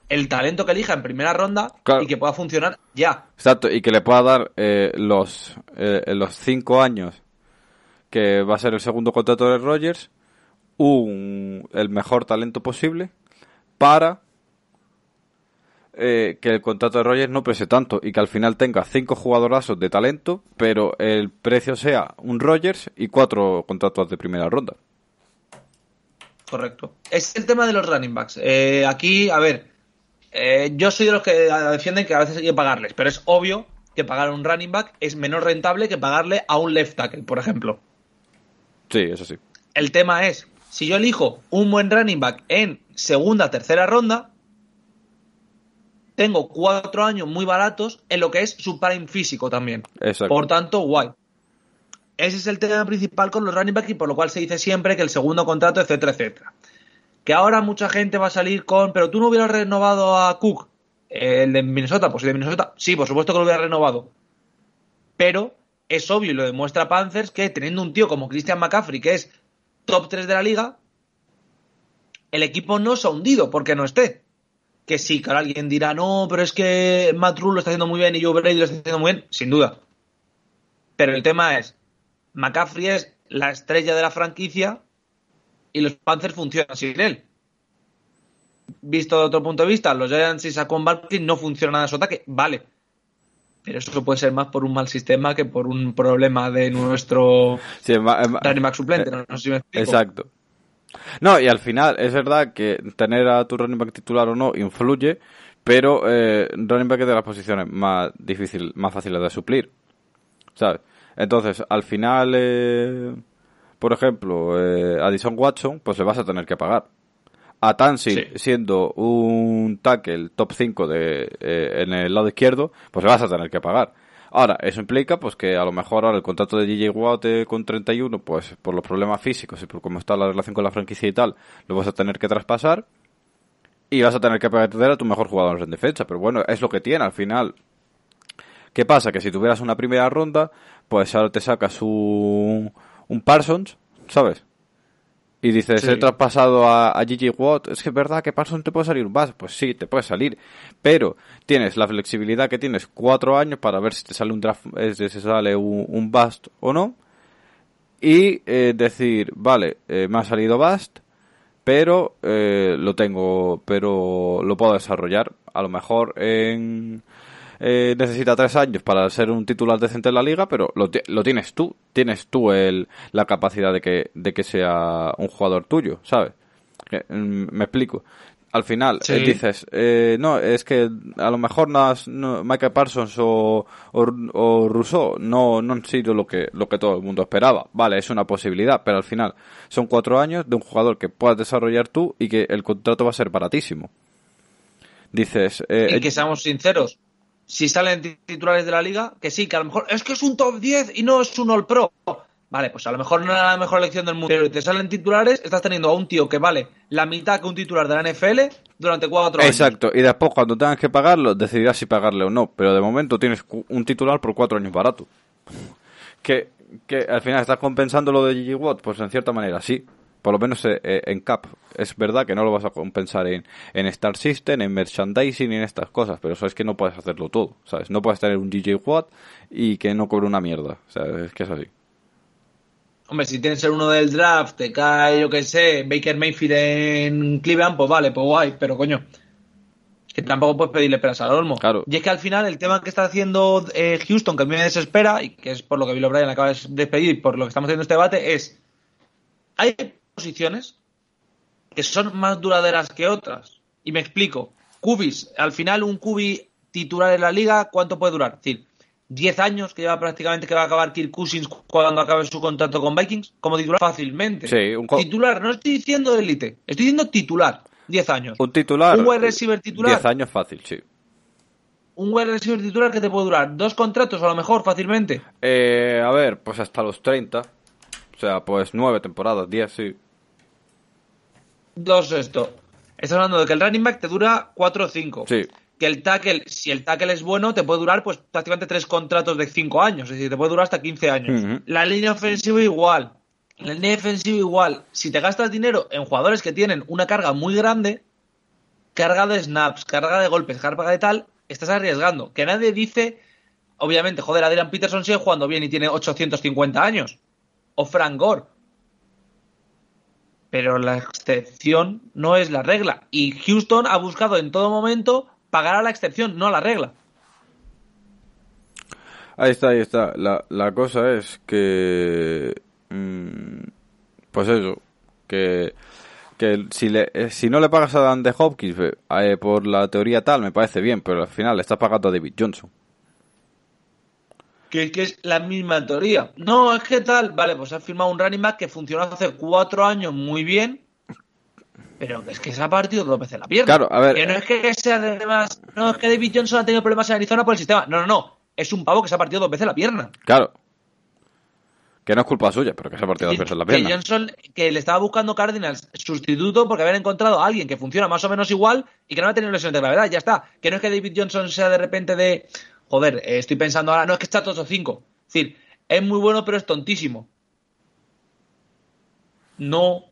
el talento que elija en primera ronda Claro. y que pueda funcionar ya. Exacto, y que le pueda dar eh, los, eh, los cinco años que va a ser el segundo contrato de Rogers un, el mejor talento posible para eh, que el contrato de Rogers no pese tanto y que al final tenga cinco jugadorazos de talento, pero el precio sea un Rogers y cuatro contratos de primera ronda. Correcto. Es el tema de los running backs. Eh, aquí, a ver, eh, yo soy de los que defienden que a veces hay que pagarles, pero es obvio que pagar a un running back es menos rentable que pagarle a un left tackle, por ejemplo. Sí, eso sí. El tema es, si yo elijo un buen running back en segunda, tercera ronda, tengo cuatro años muy baratos en lo que es su prime físico también. Exacto. Por tanto, guay. Ese es el tema principal con los running back y por lo cual se dice siempre que el segundo contrato, etcétera, etcétera. Que ahora mucha gente va a salir con, pero tú no hubieras renovado a Cook, el de Minnesota, pues el de Minnesota, sí, por supuesto que lo hubiera renovado. Pero es obvio y lo demuestra Panthers que teniendo un tío como Christian McCaffrey, que es top 3 de la liga, el equipo no se ha hundido porque no esté. Que sí, que alguien dirá, no, pero es que Matt lo está haciendo muy bien y Joe Brady lo está haciendo muy bien, sin duda. Pero el tema es, McCaffrey es la estrella de la franquicia y los Panthers funcionan sin él. Visto de otro punto de vista, los Giants y Saquon Barkley no funciona nada su ataque, vale. Pero eso puede ser más por un mal sistema que por un problema de nuestro Sí, es es running back suplente. No, no sé si me explico. Exacto. No, y al final es verdad que tener a tu running back titular o no influye, pero eh, running back es de las posiciones más difícil, más fáciles de suplir, ¿sabes? Entonces, al final, eh, por ejemplo, eh, a Dishon Watson, pues le vas a tener que pagar. A Tansil, Sí. siendo un tackle top 5 de, eh, en el lado izquierdo, pues le vas a tener que pagar. Ahora, eso implica pues que a lo mejor ahora el contrato de DJ Watt eh, con 31, pues por los problemas físicos y por cómo está la relación con la franquicia y tal, lo vas a tener que traspasar y vas a tener que perder a tu mejor jugador en defensa. Pero bueno, es lo que tiene al final. ¿Qué pasa? Que si tuvieras una primera ronda, pues ahora te sacas un, un Parsons, ¿sabes? Y dices, Sí. he traspasado a, a Gigi Watt. Es que es verdad que Parsons te puede salir un bust. Pues sí, te puede salir. Pero tienes la flexibilidad que tienes cuatro años para ver si te sale un draft, eh, si sale un, un bust o no. Y eh, decir, vale, eh, me ha salido bust, pero eh, lo tengo, pero lo puedo desarrollar. A lo mejor en, eh, necesita tres años para ser un titular decente en la liga, pero lo, lo tienes tú. Tienes tú el, la capacidad de que, de que sea un jugador tuyo, ¿sabes? Que, mm, me explico. Al final Sí. eh, dices, eh, no, es que a lo mejor no, has- no- Michael Parsons o, o, o Rousseau no, no han sido lo que, lo que todo el mundo esperaba. Vale, es una posibilidad, pero al final son cuatro años de un jugador que puedas desarrollar tú y que el contrato va a ser baratísimo. Dices, eh, Y que seamos sinceros, si salen ti- titulares de la liga, que sí, que a lo mejor es que es un top 10 y no es un All Pro. Vale, pues a lo mejor no era la mejor elección del mundo, pero te salen titulares, estás teniendo a un tío que vale la mitad que un titular de la NFL durante cuatro años. Exacto, y después cuando tengas que pagarlo, decidirás si pagarle o no. Pero de momento tienes un titular por cuatro años barato. Que, que al final estás compensando lo de Gigi pues en cierta manera sí. Por lo menos eh, eh, en Cap. Es verdad que no lo vas a compensar en, en Star System, en merchandising y en estas cosas, pero eso es que no puedes hacerlo todo, ¿sabes? No puedes tener un DJ Watt y que no cobre una mierda. O sea, es que es así. Hombre, si tienes el uno del draft, te cae, yo qué sé, Baker Mayfield en Cleveland, pues vale, pues guay, pero coño. Que tampoco puedes pedirle peras al olmo. Claro. Y es que al final el tema que está haciendo eh, Houston, que a mí me desespera, y que es por lo que Bill O'Brien acaba de despedir, y por lo que estamos haciendo este debate, es. Hay posiciones que son más duraderas que otras. Y me explico. Cubis, al final un cubi titular en la liga, ¿cuánto puede durar? Es decir, 10 años que lleva prácticamente que va a acabar Kirk Cousins cuando acabe su contrato con Vikings, como titular fácilmente. Sí, un Titular, no estoy diciendo élite, estoy diciendo titular, 10 años. Un titular. Un wide receiver titular. 10 años fácil, sí. Un wide receiver titular que te puede durar dos contratos a lo mejor fácilmente. Eh, a ver, pues hasta los 30. O sea, pues 9 temporadas, 10, sí. Dos esto. Estás hablando de que el running back te dura 4 o 5. Sí. Que el tackle, si el tackle es bueno, te puede durar pues prácticamente tres contratos de 5 años. Es decir, te puede durar hasta 15 años. La línea ofensiva igual. La línea defensiva igual. Si te gastas dinero en jugadores que tienen una carga muy grande, carga de snaps, carga de golpes, carga de tal, estás arriesgando. Que nadie dice, obviamente, joder, Adrian Peterson sigue jugando bien y tiene 850 años. O Frank Gore. Pero la excepción no es la regla. Y Houston ha buscado en todo momento pagará la excepción, no la regla. Ahí está, ahí está. La, la cosa es que. mm, pues eso. Que. Que si, le, eh, si no le pagas a Dan de Hopkins eh, por la teoría tal, me parece bien, pero al final le estás pagando a David Johnson. Que, que es la misma teoría. No, es que tal. Vale, pues has firmado un running back que funcionó hace cuatro años muy bien. Pero es que se ha partido dos veces la pierna. Claro, a ver. Que no es que sea además. No, es que David Johnson ha tenido problemas en Arizona por el sistema. No, no, no. Es un pavo que se ha partido dos veces la pierna. Claro. Que no es culpa suya, pero que se ha partido dos Que- veces la que pierna. Johnson, que le estaba buscando Cardinals sustituto porque habían encontrado a alguien que funciona más o menos igual y que no ha tenido lesiones de gravedad. Ya está. Que no es que David Johnson sea de repente de. Joder, eh, estoy pensando ahora, no es que está todos cinco. Es decir, es muy bueno, pero es tontísimo. No.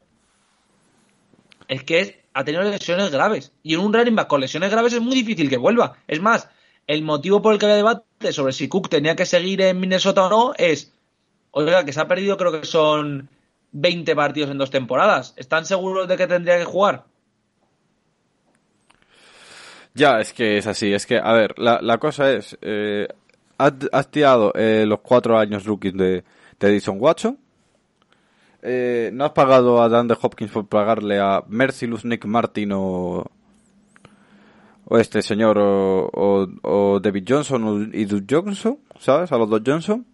Es que es- ha tenido lesiones graves. Y en un running back con lesiones graves es muy difícil que vuelva. Es más, el motivo por el que había debate sobre si Cook tenía que seguir en Minnesota o no es. Oiga, que se ha perdido, creo que son 20 partidos en dos temporadas. ¿Están seguros de que tendría que jugar? Ya, es que es así. Es que, a ver, la, la cosa es. Eh, has, has tirado eh, los cuatro años rookies de, de Edison Watson. Eh, no has pagado a Dan de Hopkins por pagarle a Mercilus, Nick Martin o. O este señor, o, o, o David Johnson o, y Doug Johnson, ¿sabes? A los dos Johnson.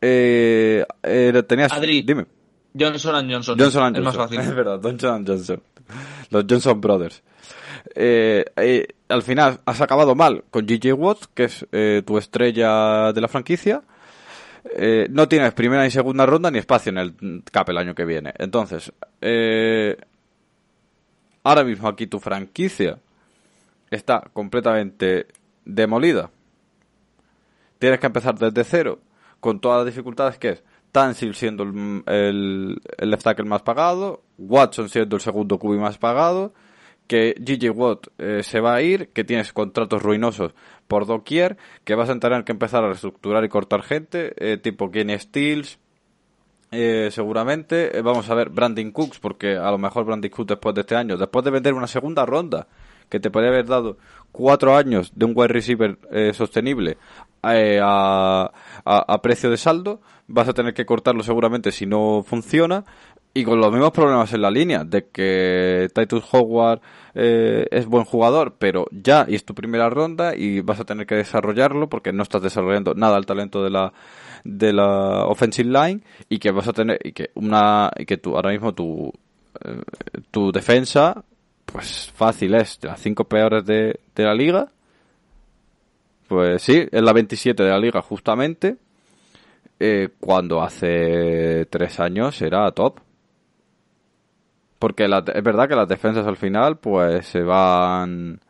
Eh, eh, tenías. Adri. Dime. Johnson and Johnson. Johnson and es más Johnson. fácil. Es verdad, Johnson and Johnson. Los Johnson Brothers. Eh, eh, al final has acabado mal con GJ Watt, que es eh, tu estrella de la franquicia. No tienes primera ni segunda ronda ni espacio en el cap el año que viene. Entonces, ahora mismo aquí tu franquicia está completamente demolida. Tienes que empezar desde cero con todas las dificultades que es Tansil siendo el, el, el left tackle más pagado, Watson siendo el segundo QB más pagado, que GJ Watt eh, se va a ir, que tienes contratos ruinosos por doquier, que vas a tener que empezar a reestructurar y cortar gente, eh, tipo Kenny Steels, eh, seguramente. Eh, vamos a ver Brandon Cooks, porque a lo mejor Brandon Cooks después de este año, después de vender una segunda ronda, que te podría haber dado cuatro años de un wide receiver eh, sostenible eh, a, a, a precio de saldo, vas a tener que cortarlo seguramente si no funciona. Y con los mismos problemas en la línea, de que Titus Howard eh, es buen jugador, pero ya, y es tu primera ronda, y vas a tener que desarrollarlo porque no estás desarrollando nada el talento de la, de la offensive line, y que vas a tener, y que una, y que tú, ahora mismo tu, eh, tu defensa, pues fácil es, de las cinco peores de, de la liga, pues sí, es la 27 de la liga justamente, eh, cuando hace tres años era top. Porque la- es verdad que las defensas al final pues se van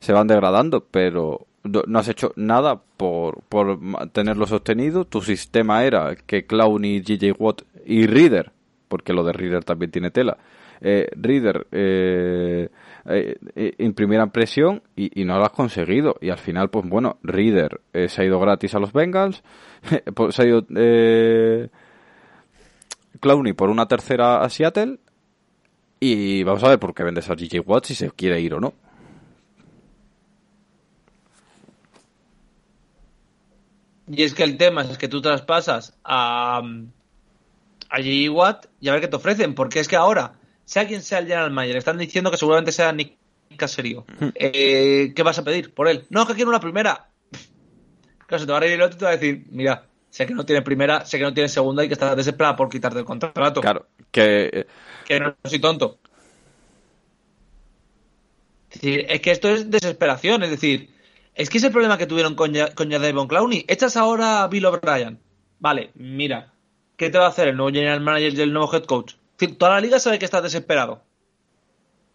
se van degradando, pero no has hecho nada por, por mantenerlo sostenido. Tu sistema era que Clowney, GJ Watt y Reader, porque lo de Reader también tiene tela, eh, Reader eh, eh, imprimieran presión y, y no lo has conseguido. Y al final, pues bueno, Reader eh, se ha ido gratis a los Bengals, pues se ha ido eh, Clowney por una tercera a Seattle y vamos a ver por qué vendes a GJ Watt si se quiere ir o no. Y es que el tema es que tú traspasas a, a J.J. Watt y a ver qué te ofrecen. Porque es que ahora, sea quien sea el general manager, están diciendo que seguramente sea Nick Caserio. Eh, ¿Qué vas a pedir por él? No, que quiero una primera. Claro, se te va a reír el otro y te va a decir, mira, sé que no tiene primera, sé que no tiene segunda y que estás desesperada por quitarte el contrato. Claro, que eh, Que no soy tonto. Es que esto es desesperación, es decir, es que es el problema que tuvieron con, Ya- Jadavion Clowney. Echas ahora a Bill O'Brien. Vale, mira, ¿qué te va a hacer el nuevo general manager y el nuevo head coach? Toda la liga sabe que estás desesperado.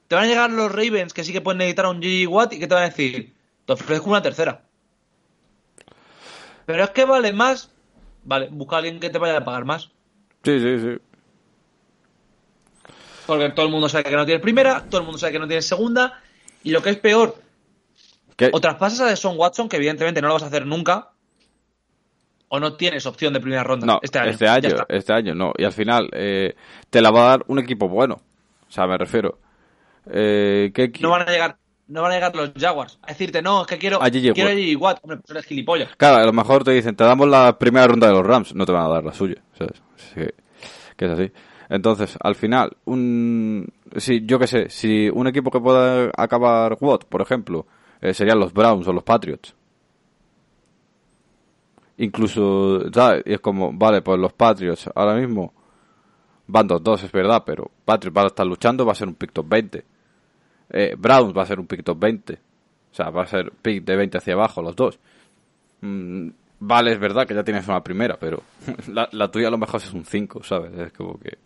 Te van a llegar los Ravens que sí que pueden necesitar a un G.G. Watt y que te van a decir, te ofrezco una tercera. Pero es que vale más. Vale, busca a alguien que te vaya a pagar más. sí, sí, sí. Porque todo el mundo sabe que no tienes primera, todo el mundo sabe que no tienes segunda. Y lo que es peor, Que- o traspasas a Deshaun Watson, que evidentemente no lo vas a hacer nunca, o no tienes opción de primera ronda No, este año. este año, este año no. Y al final eh, te la va a dar un equipo bueno. O sea, me refiero. Eh, ¿qué No van a llegar, no van a llegar los Jaguars a decirte, no, es que quiero A J.J. quiero J.J. Watt. Hombre, pues eres gilipollas. Claro, a lo mejor te dicen, te damos la primera ronda de los Rams, no te van a dar la suya, ¿sabes? Sí, que es así. Entonces, al final, un, si, yo qué sé, si un equipo que pueda acabar Watt, por ejemplo, eh, serían los Browns o los Patriots. Incluso, ¿sabes? Y es como, vale, pues los Patriots ahora mismo van 2-2, es verdad, pero Patriots va a estar luchando, va a ser un pick top 20. Eh, Browns va a ser un pick top 20. O sea, va a ser pick de 20 hacia abajo los dos. Mm, vale, es verdad que ya tienes una primera, pero la, tuya a lo mejor es un 5, ¿sabes? Es como que...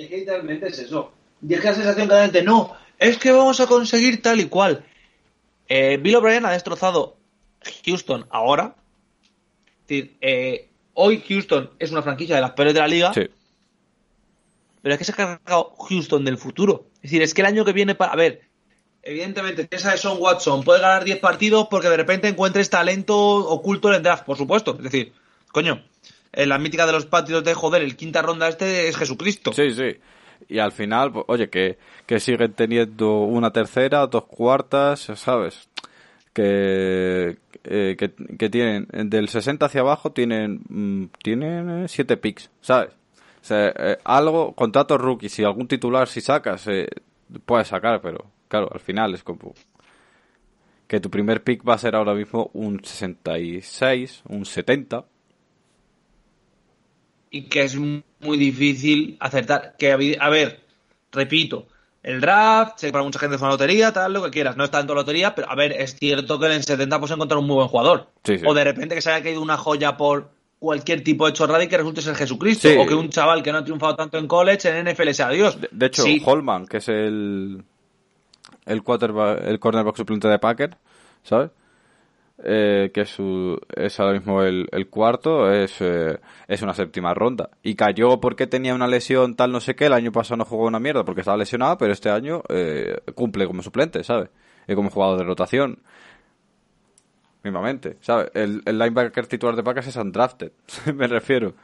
Es que literalmente es eso. Y es que la sensación que da la gente, no, es que vamos a conseguir tal y cual. Eh, Bill O'Brien ha destrozado Houston ahora. Es decir, eh, hoy Houston es una franquicia de las peores de la liga, Sí, pero es que se ha cargado Houston del futuro. Es decir, es que el año que viene, para, a ver, evidentemente, esa de Son Watson puede ganar 10 partidos porque de repente encuentres talento oculto en el draft, por supuesto. Es decir, coño, en la mítica de los patios de joder, el quinta ronda este es Jesucristo. sí, sí. Y al final, pues, oye, que, que siguen teniendo una tercera, dos cuartas, ¿sabes? Que, eh, que, tienen, del 60 hacia abajo tienen, mm, tienen 7 picks, ¿sabes? O sea, eh, algo, contratos rookies, si algún titular si sacas, eh, puedes sacar, pero claro, al final es como que tu primer pick va a ser ahora mismo un 66, un 70. Y que es muy difícil acertar. Que, a ver, repito, el draft, sé que para mucha gente es una lotería, tal, lo que quieras, no es tanto lotería, pero a ver, es cierto que en el 70 puedes encontrar un muy buen jugador. Sí, sí. O de repente que se haya caído una joya por cualquier tipo de chorrada y que resulte ser Jesucristo. Sí. O que un chaval que no ha triunfado tanto en college, en NFL sea Dios. De, de hecho. Holman, que es el el quarterback, el cornerback suplente de Packer, ¿sabes? Eh, que es, su, es ahora mismo el, el cuarto, es, eh, es una séptima ronda. Y cayó porque tenía una lesión tal no sé qué, el año pasado no jugó una mierda porque estaba lesionado, pero este año eh, cumple como suplente, ¿sabes? Y como jugador de rotación. Mismamente, ¿sabes? El, el linebacker titular de Packers es undrafted, me refiero.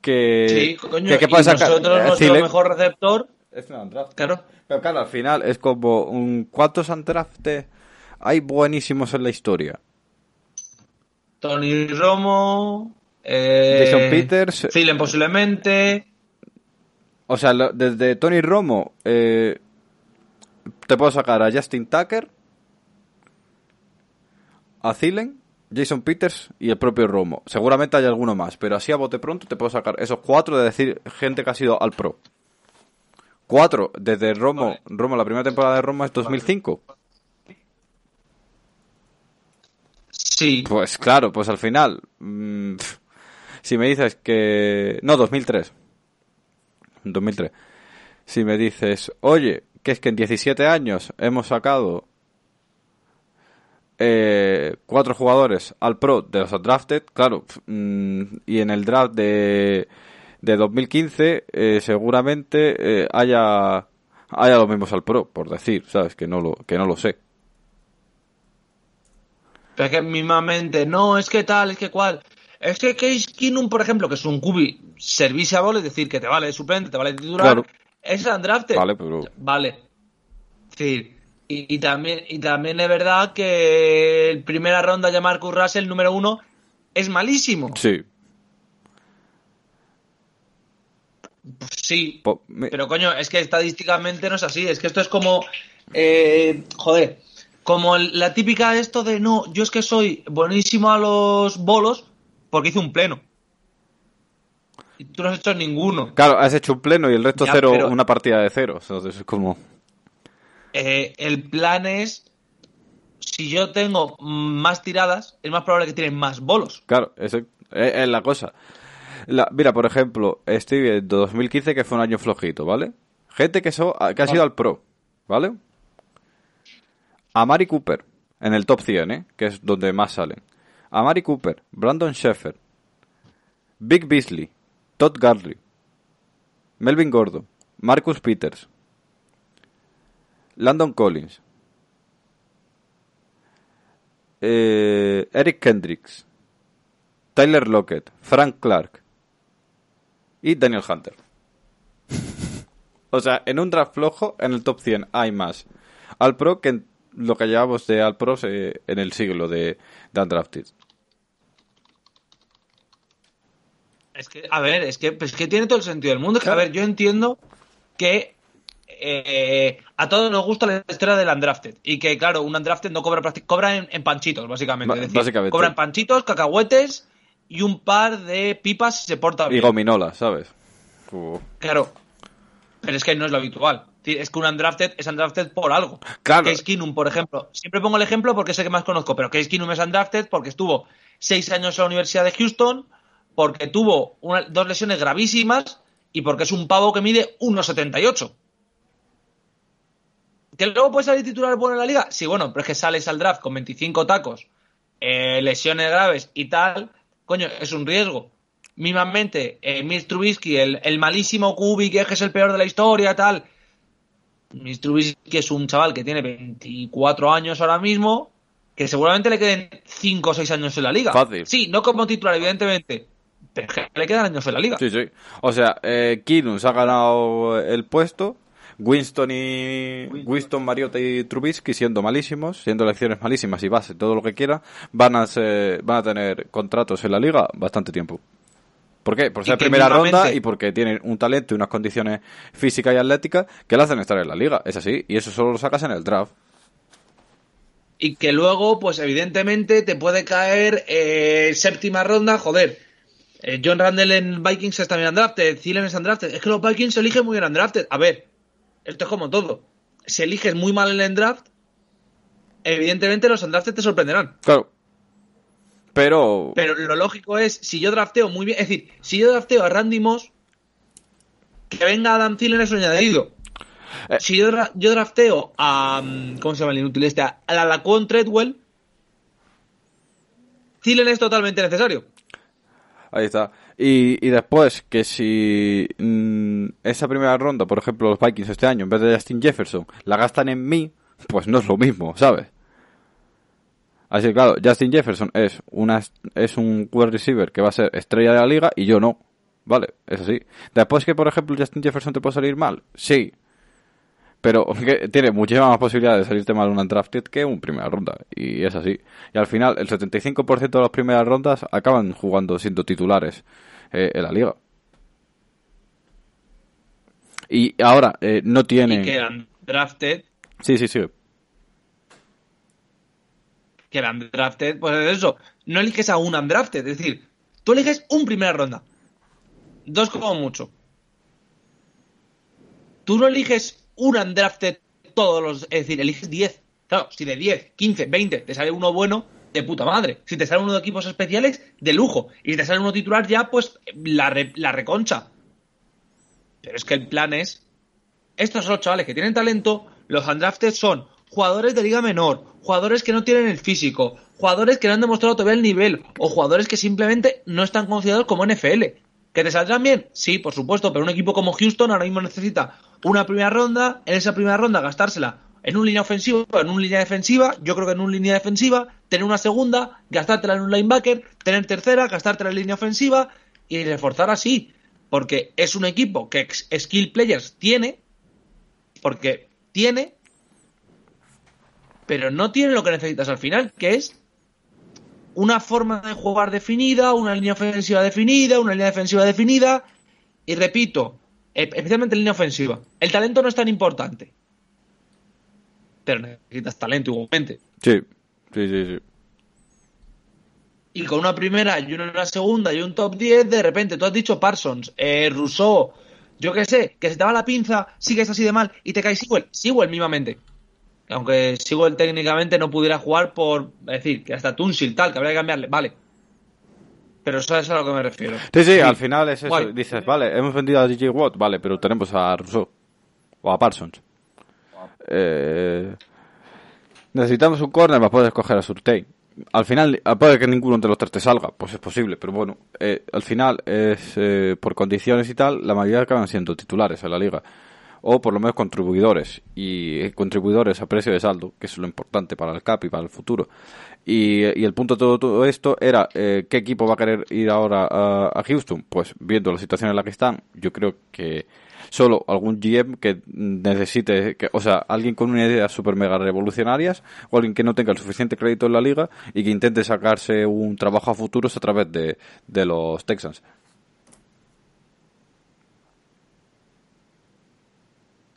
Que, Sí, coño, que, ¿qué y puede sacar? nosotros, Eh, nuestro Thielen- mejor receptor, es un undrafted. claro, Pero claro, al final es como un ¿cuántos undrafted hay buenísimos en la historia? Tony Romo, eh, Jason Peters. Thielen posiblemente, O sea, lo- desde Tony Romo eh, te puedo sacar a Justin Tucker, a Thielen, Jason Peters y el propio Romo. Seguramente hay alguno más, pero así a bote pronto te puedo sacar esos cuatro de decir gente que ha sido al pro. Cuatro, desde Romo, Vale. Romo, la primera temporada de Romo es 2005. Sí. Pues claro, pues al final, mm, pf, si me dices que... No, 2003. 2003. Si me dices, oye, que es que en 17 años hemos sacado eh, cuatro jugadores al pro de los drafted, claro, pf, mm, y en el draft de, de 2015 eh, seguramente eh, haya, haya los mismos al pro, por decir, ¿sabes? Que no lo, que no lo sé. Pero es que mismamente, no, es que tal, es que cual. Es que Case Keenum, por ejemplo, que es un cubi serviceable, es decir, que te vale de suplente, te vale de titular, Claro. es undrafted. Vale, pero... Vale. Es decir, y, y también, y también es verdad que el primera ronda de Marcus Russell, número uno, es malísimo. Sí. Pues sí, Po- me- pero coño, es que estadísticamente no es así. Es que esto es como. eh, joder. Como el- la típica de esto de no, yo es que soy buenísimo a los bolos porque hice un pleno. Y tú no has hecho ninguno. Claro, has hecho un pleno y el resto Ya, cero, pero- una partida de cero. Entonces es como... Eh, el plan es. Si yo tengo más tiradas, es más probable que tienen más bolos. Claro, ese- es, es la cosa. La- mira, por ejemplo, estoy viendo 2015 que fue un año flojito, ¿vale? Gente que, so- que ha sido al pro, ¿vale? Amari Cooper, en el top 100, ¿eh? Que es donde más salen. Amari Cooper, Brandon Sheffer, Big Beasley, Todd Gurley, Melvin Gordon, Marcus Peters, Landon Collins, eh, Eric Kendricks, Tyler Lockett, Frank Clark y Daniel Hunter. O sea, en un draft flojo, en el top 100 hay más al pro que en lo que llevamos de al pros eh, en el siglo de, de undrafted. Es que, a ver, es que, pues, que tiene todo el sentido del mundo. Que, a ver, yo entiendo que eh, a todos nos gusta la historia del undrafted. Y que, claro, un undrafted no cobra cobra en, en panchitos, básicamente. Ba- Es decir, básicamente. Cobra en panchitos, cacahuetes y un par de pipas si se porta Y bien. gominola, ¿sabes? Uh. Claro. Pero es que no es lo habitual. Es que un undrafted es undrafted por algo. Claro. Case Keenum, por ejemplo. Siempre pongo el ejemplo porque es el que más conozco, pero Case Keenum es undrafted porque estuvo seis años en la Universidad de Houston, porque tuvo una- dos lesiones gravísimas y porque es un pavo que mide 1,78. ¿Que luego puede salir titular bueno en la liga? Sí, bueno, pero es que sales al draft con 25 tacos, eh, lesiones graves y tal, coño, es un riesgo. Mismamente, eh, Mitch Trubisky, el, el malísimo Kubi, que es el peor de la historia, tal. Mitch Trubisky es un chaval que tiene 24 años ahora mismo, que seguramente le queden 5 o 6 años en la liga. Fácil. Sí, no como titular, evidentemente, pero le quedan años en la liga. Sí, sí. O sea, eh, Keenum se ha ganado el puesto. Winston y Winston, Mariota y Trubisky siendo malísimos, siendo elecciones malísimas y base, todo lo que quiera, van a ser, van a tener contratos en la liga bastante tiempo. ¿Por qué? Por ser primera ronda y porque tienen un talento y unas condiciones físicas y atléticas que le hacen estar en la liga. Es así. Y eso solo lo sacas en el draft. y que luego, pues evidentemente, te puede caer eh, séptima ronda, joder. eh, John Randall en Vikings está bien undrafted, Thielen es undrafted. Es que los Vikings se eligen muy bien undrafted. A ver, esto es como todo. Si eliges muy mal en el draft, evidentemente los undrafted te sorprenderán. Claro. Pero, Pero lo lógico es, si yo drafteo muy bien, es decir, si yo drafteo a Randy Moss, que venga Adam Thielen es un añadido. Eh. Si yo, dra- yo drafteo a. mm, ¿Cómo se llama el inútil este? A la Laquan Treadwell, Thielen es totalmente necesario. Ahí está. Y, y después, que si mm, esa primera ronda, por ejemplo, los Vikings este año, en vez de Justin Jefferson, la gastan en mí, pues no es lo mismo, ¿sabes? Así que claro, Justin Jefferson es, una, es un wide receiver que va a ser estrella de la liga y yo no. Vale, es así. Después que, por ejemplo, Justin Jefferson te puede salir mal, sí. Pero que tiene muchísimas más posibilidades de salirte mal un undrafted que un primera ronda. Y es así. Y al final, el 75% de las primeras rondas acaban jugando siendo titulares eh, en la liga. Y ahora, eh, no tiene... Y que el undrafted, Sí, sí, sí. Que el undrafted, pues es eso. No eliges a un undrafted, es decir, tú eliges un primera ronda. Dos como mucho. Tú no eliges un undrafted todos los. Es decir, eliges 10. Claro, si de 10, 15, 20 te sale uno bueno, de puta madre. Si te sale uno de equipos especiales, de lujo. Y si te sale uno titular, ya, pues la, re- la reconcha. Pero es que el plan es. Estos son los chavales que tienen talento. Los undrafted son jugadores de liga menor, jugadores que no tienen el físico, jugadores que no han demostrado todavía el nivel, o jugadores que simplemente no están considerados como NFL. ¿Que te saldrán bien? Sí, por supuesto, pero un equipo como Houston ahora mismo necesita una primera ronda, en esa primera ronda gastársela en una línea ofensiva, en una línea defensiva, yo creo que en una línea defensiva, tener una segunda, gastártela en un linebacker, tener tercera, gastártela en línea ofensiva y reforzar así. Porque es un equipo que skill players tiene, porque tiene, pero no tiene lo que necesitas al final, que es una forma de jugar definida, una línea ofensiva definida, una línea defensiva definida, y repito, eh, especialmente en línea ofensiva, el talento no es tan importante, pero necesitas talento igualmente. Sí, sí, sí, sí. Y con una primera y una segunda y un top 10, de repente tú has dicho Parsons, eh, Rousseau, yo qué sé, que se te va la pinza, sigues así de mal y te cae Sewell, Sewell mismamente. Aunque Sewell técnicamente no pudiera jugar por decir que hasta Tunsil tal, que habría que cambiarle, vale. Pero eso es a lo que me refiero. Sí, sí, al final es eso. Guay. Dices, vale, hemos vendido a DJ Watt, vale, pero tenemos a Rousseau o a Parsons. Eh, necesitamos un corner para poder escoger a Surtain. Al final, puede que ninguno de los tres te salga, pues es posible, pero bueno, eh, al final es eh, por condiciones y tal, la mayoría acaban siendo titulares en la liga. O por lo menos contribuidores y contribuidores a precio de saldo, que es lo importante para el CAP y para el futuro. Y, y el punto de todo, todo esto era eh, qué equipo va a querer ir ahora a, a Houston. Pues viendo la situación en la que están, yo creo que solo algún GM que necesite, que, o sea, alguien con una idea super mega revolucionarias o alguien que no tenga el suficiente crédito en la liga y que intente sacarse un trabajo a futuros a través de, de los Texans.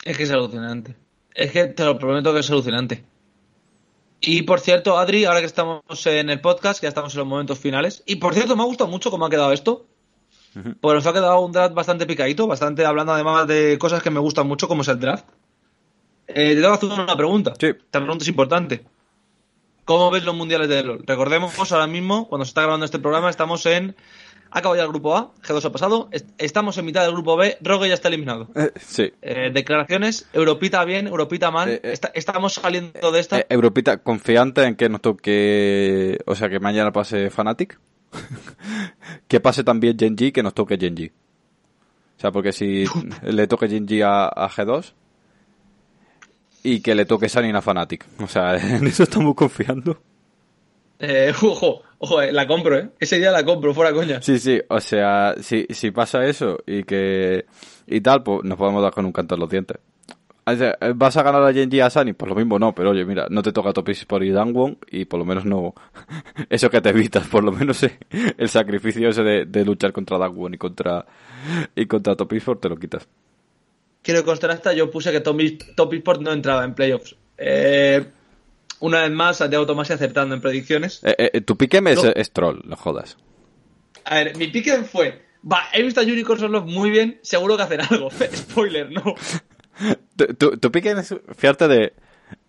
Es que es alucinante. Es que te lo prometo que es alucinante. Y por cierto, Adri, ahora que estamos en el podcast, que ya estamos en los momentos finales. Y por cierto, me ha gustado mucho cómo ha quedado esto. Pues nos ha quedado un draft bastante picadito, bastante hablando además de cosas que me gustan mucho, como es el draft. Eh, te tengo que hacer una pregunta. Sí. Esta pregunta es importante. ¿Cómo ves los mundiales de LOL? Recordemos ahora mismo, cuando se está grabando este programa, estamos en. Acaba ya el grupo A, G2 ha pasado. est- Estamos en mitad del grupo B, Rogue ya está eliminado. Eh, sí. Eh, declaraciones, Europita bien, Europita mal. Eh, Está- estamos saliendo de esta. Europita, confiante en que nos toque, o sea, que mañana pase Fnatic. que pase también Genji, que nos toque Genji. O sea, porque si le toque Genji a, a G2 y que le toque Sunny a Fnatic. O sea, en eso estamos confiando. Eh, ojo, ojo, eh, la compro, ¿eh? Ese día la compro, fuera coña. Sí, sí, o sea, si, si pasa eso y que y tal, pues nos podemos dar con un canto en los dientes. O sea, ¿Vas a ganar a Genji y a Sunny? Pues lo mismo no, pero oye, mira, no te toca Topis por y Dangwon y por lo menos no... eso que te evitas, por lo menos eh, el sacrificio ese de, de luchar contra Dangwon y contra y contra Topisport te lo quitas. Quiero constar hasta, yo puse que Top Top Esport no entraba en playoffs. Eh, una vez más, Santiago Tomás acertando en predicciones. Eh, eh, tu piquem es, No. es troll, no jodas. A ver, mi pique fue. Va, he visto a Unicorn Solo muy bien, seguro que hacen algo. Spoiler, no. Tu, tu, tu piquem es fiarte de,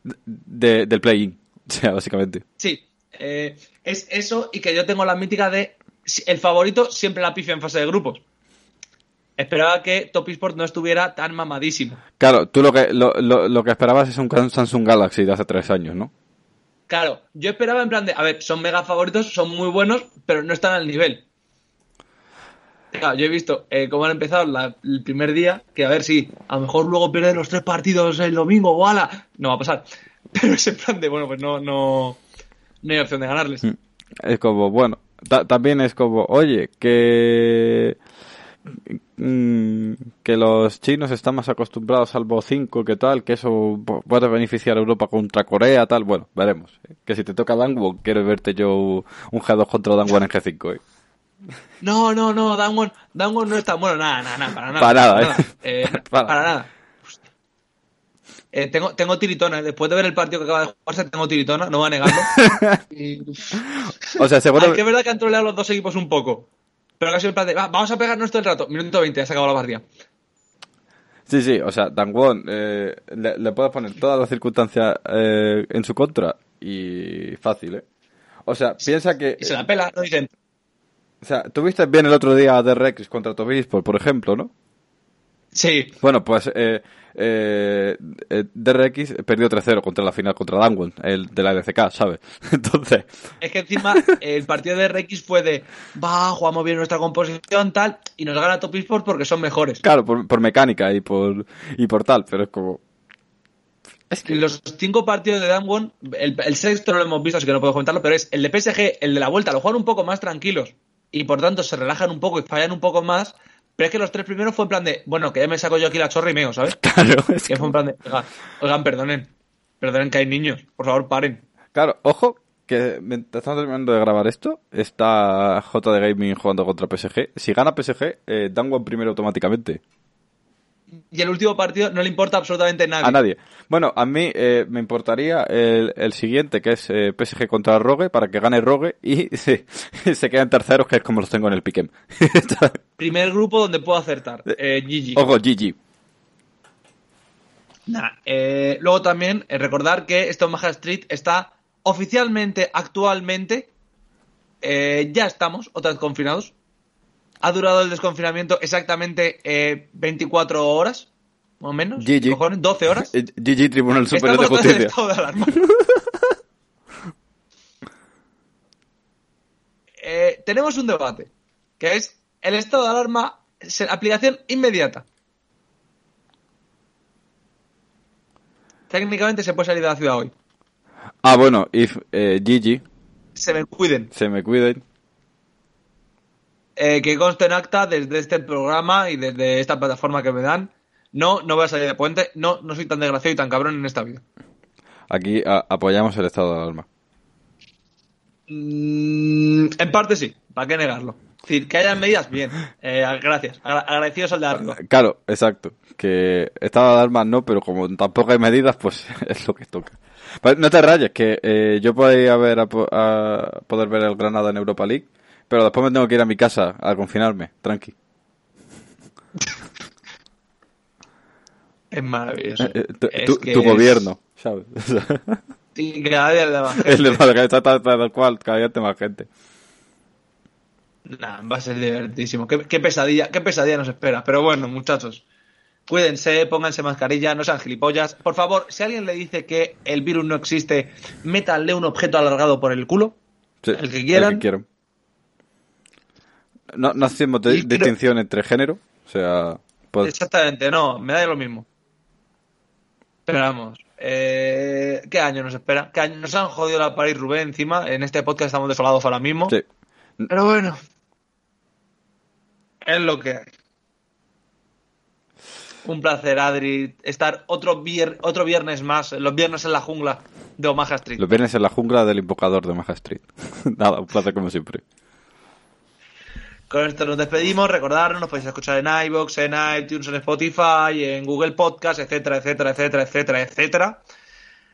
de del play-in, o sea, básicamente. Sí, eh, es eso y que yo tengo la mítica de el favorito siempre la pifia en fase de grupos. Esperaba que Top Esport no estuviera tan mamadísimo. Claro, tú lo que lo, lo, lo que esperabas es un Samsung Galaxy de hace tres años, ¿no? Claro, yo esperaba en plan de, a ver, son mega favoritos, son muy buenos, pero no están al nivel. Claro, yo he visto eh, cómo han empezado la- el primer día, que a ver si a lo mejor luego pierden los tres partidos el domingo o ala, no va a pasar. Pero es en plan de, bueno, pues no, no, no hay opción de ganarles. Es como, bueno, ta- también es como, oye, que mm, que los chinos están más acostumbrados al Bo 5 que tal, que eso pu- puede beneficiar a Europa contra Corea, tal, bueno, veremos. ¿eh? Que si te toca Dangwon, quiero verte yo un G2 contra Dangwon en G5, ¿eh? No, no, no, Damwon, Damwon no está bueno, nada, nada, nada, para nada. Para nada, Para. para nada. Tengo, tengo tiritona, eh. después de ver el partido que acaba de jugarse, tengo tiritona, no voy a negarlo. Y- O sea, seguro... Que es verdad que han troleado los dos equipos un poco. Pero casi en plan de, "Va, vamos a pegarnos todo el rato. Minuto 20, ya se acabó la partida. Sí, sí, o sea, Dangwon eh, le, le puedes poner todas las circunstancias eh, en su contra y fácil, ¿eh? O sea, piensa que... Y se la pela, no dicen. O sea, tuviste bien el otro día a The Rex contra Tobispor, por ejemplo, ¿no? Sí, Bueno, pues eh, eh, eh, DRX perdió 3-0 contra la final contra Dangwon, el de la LCK, ¿sabes? Entonces, es que encima el partido de RX fue de, va, jugamos bien nuestra composición, tal, y nos gana Top Esports porque son mejores. claro, por, por mecánica y por, y por tal, pero es como... Es que... Los cinco partidos de Damwon, el, el sexto no lo hemos visto, así que no puedo comentarlo, pero es el de PSG, el de la vuelta, lo juegan un poco más tranquilos y por tanto se relajan un poco y fallan un poco más. Pero es que los tres primeros fue en plan de, bueno, que ya me saco yo aquí la chorra y meo, ¿sabes? Claro, es Que fue en plan de, oigan, oigan, perdonen, perdonen que hay niños, por favor, paren. Claro, ojo, que mientras estamos terminando de grabar esto, está JD Gaming jugando contra PSG. Si gana PSG, eh, Dangwon primero automáticamente. Y el último partido no le importa absolutamente nada. A nadie. Bueno, a mí eh, me importaría el, el siguiente, que es eh, PSG contra Rogue, para que gane Rogue y se, se queden terceros, que es como los tengo en el Piquem. Primer grupo donde puedo acertar. Eh, GG. Ojo, GG. Nah, eh, luego también eh, recordar que este Omaha Street está oficialmente, actualmente, eh, ya estamos, otra vez confinados. Ha durado el desconfinamiento exactamente eh, 24 horas, más o menos. GG. cojones, 12 horas. Eh, GG Tribunal Superior de Justicia. estado de alarma. Eh, tenemos un debate, que es el estado de alarma, aplicación inmediata. técnicamente se puede salir de la ciudad hoy. Ah, bueno, if eh, Gigi Se me cuiden. se me cuiden. Eh, que conste en acta desde este programa y desde esta plataforma que me dan. No, no voy a salir de puente. No, no soy tan desgraciado y tan cabrón en esta vida. Aquí a- apoyamos el estado de alarma. Mm, en parte sí, ¿para qué negarlo? Es decir, que hayan medidas, bien. Eh, gracias. Agra- agradecidos al de arriba. Claro, exacto. Que estado de alarma no, pero como tampoco hay medidas, pues es lo que toca. Pero no te rayes, que eh, yo podría ver a, a poder ver el Granada en Europa League, pero después me tengo que ir a mi casa a confinarme, tranqui. Es maravilloso. Eh, eh, tu, que es- gobierno, ¿sabes? Sí, cada día va más el de gente. Málaga está tal, cual, cada día hay más gente. Nah, va a ser divertísimo. Qué, qué pesadilla, qué pesadilla nos espera. Pero bueno, muchachos, cuídense, pónganse mascarilla, no sean gilipollas. Por favor, si alguien le dice que el virus no existe, métanle un objeto alargado por el culo. Sí, El que quieran. quieran. No, no hacemos de- Y creo- distinción entre género, o sea, pues, Exactamente, no, me da lo mismo. Pero vamos, eh, ¿qué año nos espera? ¿Qué año? Nos han jodido la París Rubén encima. En este podcast estamos desolados ahora mismo. sí. Pero bueno, es lo que hay. Un placer, Adri, estar otro, vier- otro viernes más, los viernes en la jungla de Omaha Street. Los viernes en la jungla del invocador de Maja Street. Nada, un placer como siempre. Con esto nos despedimos. Recordaros, nos podéis escuchar en iVoox, en iTunes, en Spotify, en Google Podcast, etcétera, etcétera, etcétera, etcétera, etcétera.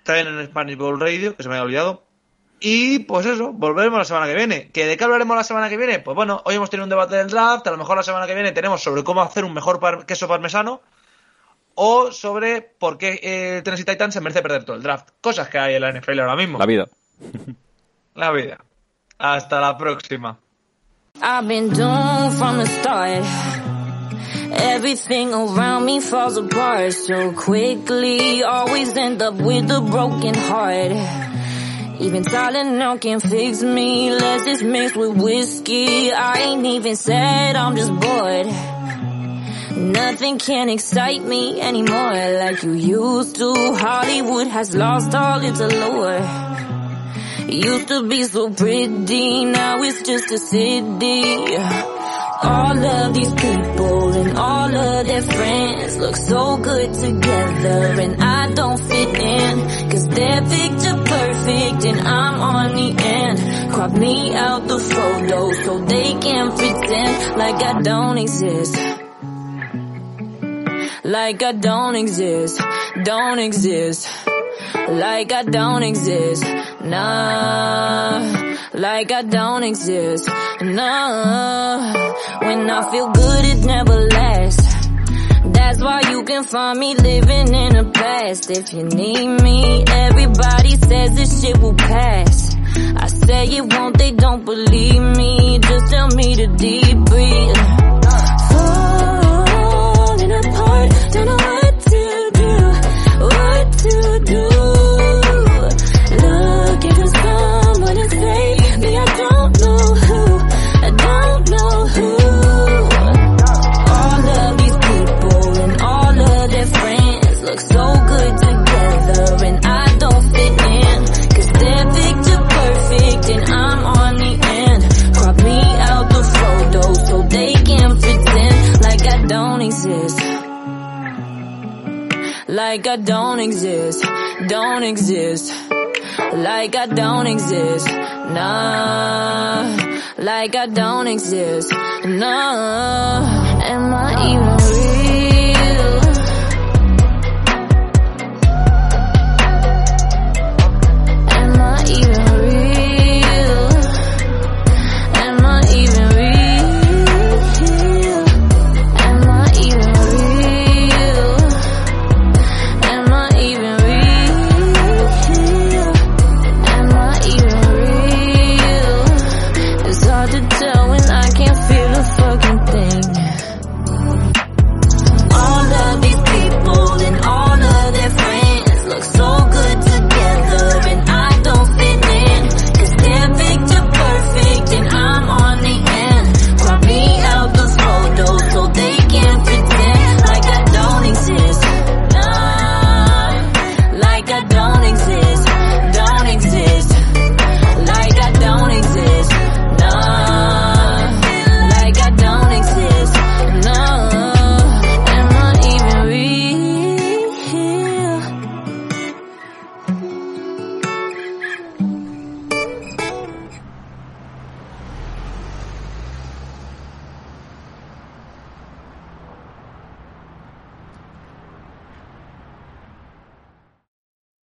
También en Spanish Bowl Radio, que se me había olvidado. Y pues eso, volveremos la semana que viene. ¿Que ¿De qué hablaremos la semana que viene? Pues bueno, hoy hemos tenido un debate del draft. A lo mejor la semana que viene tenemos sobre cómo hacer un mejor par- queso parmesano. O sobre por qué eh, Tennessee Titans se merece perder todo el draft. Cosas que hay en la NFL ahora mismo. La vida. La vida. Hasta la próxima. I've been doomed from the start. Everything around me falls apart so quickly. Always end up with a broken heart. Even Tylenol can't fix me. Let's just mix with whiskey. I ain't even sad, I'm just bored. Nothing can excite me anymore like you used to. Hollywood has lost all its allure. Used to be so pretty, now it's just a city. All of these people and all of their friends look so good together and I don't fit in. Cause they're picture perfect and I'm on the end. Crop me out the photo so they can pretend like I don't exist. Like I don't exist, don't exist. Like I don't exist, nah. Like I don't exist, nah. When I feel good, it never lasts. That's why you can find me living in the past. If you need me, everybody says this shit will pass. I say it won't, they don't believe me. Just tell me to deep breathe. Like I don't exist, don't exist. Like I don't exist, nah. Like I don't exist, nah. Am I even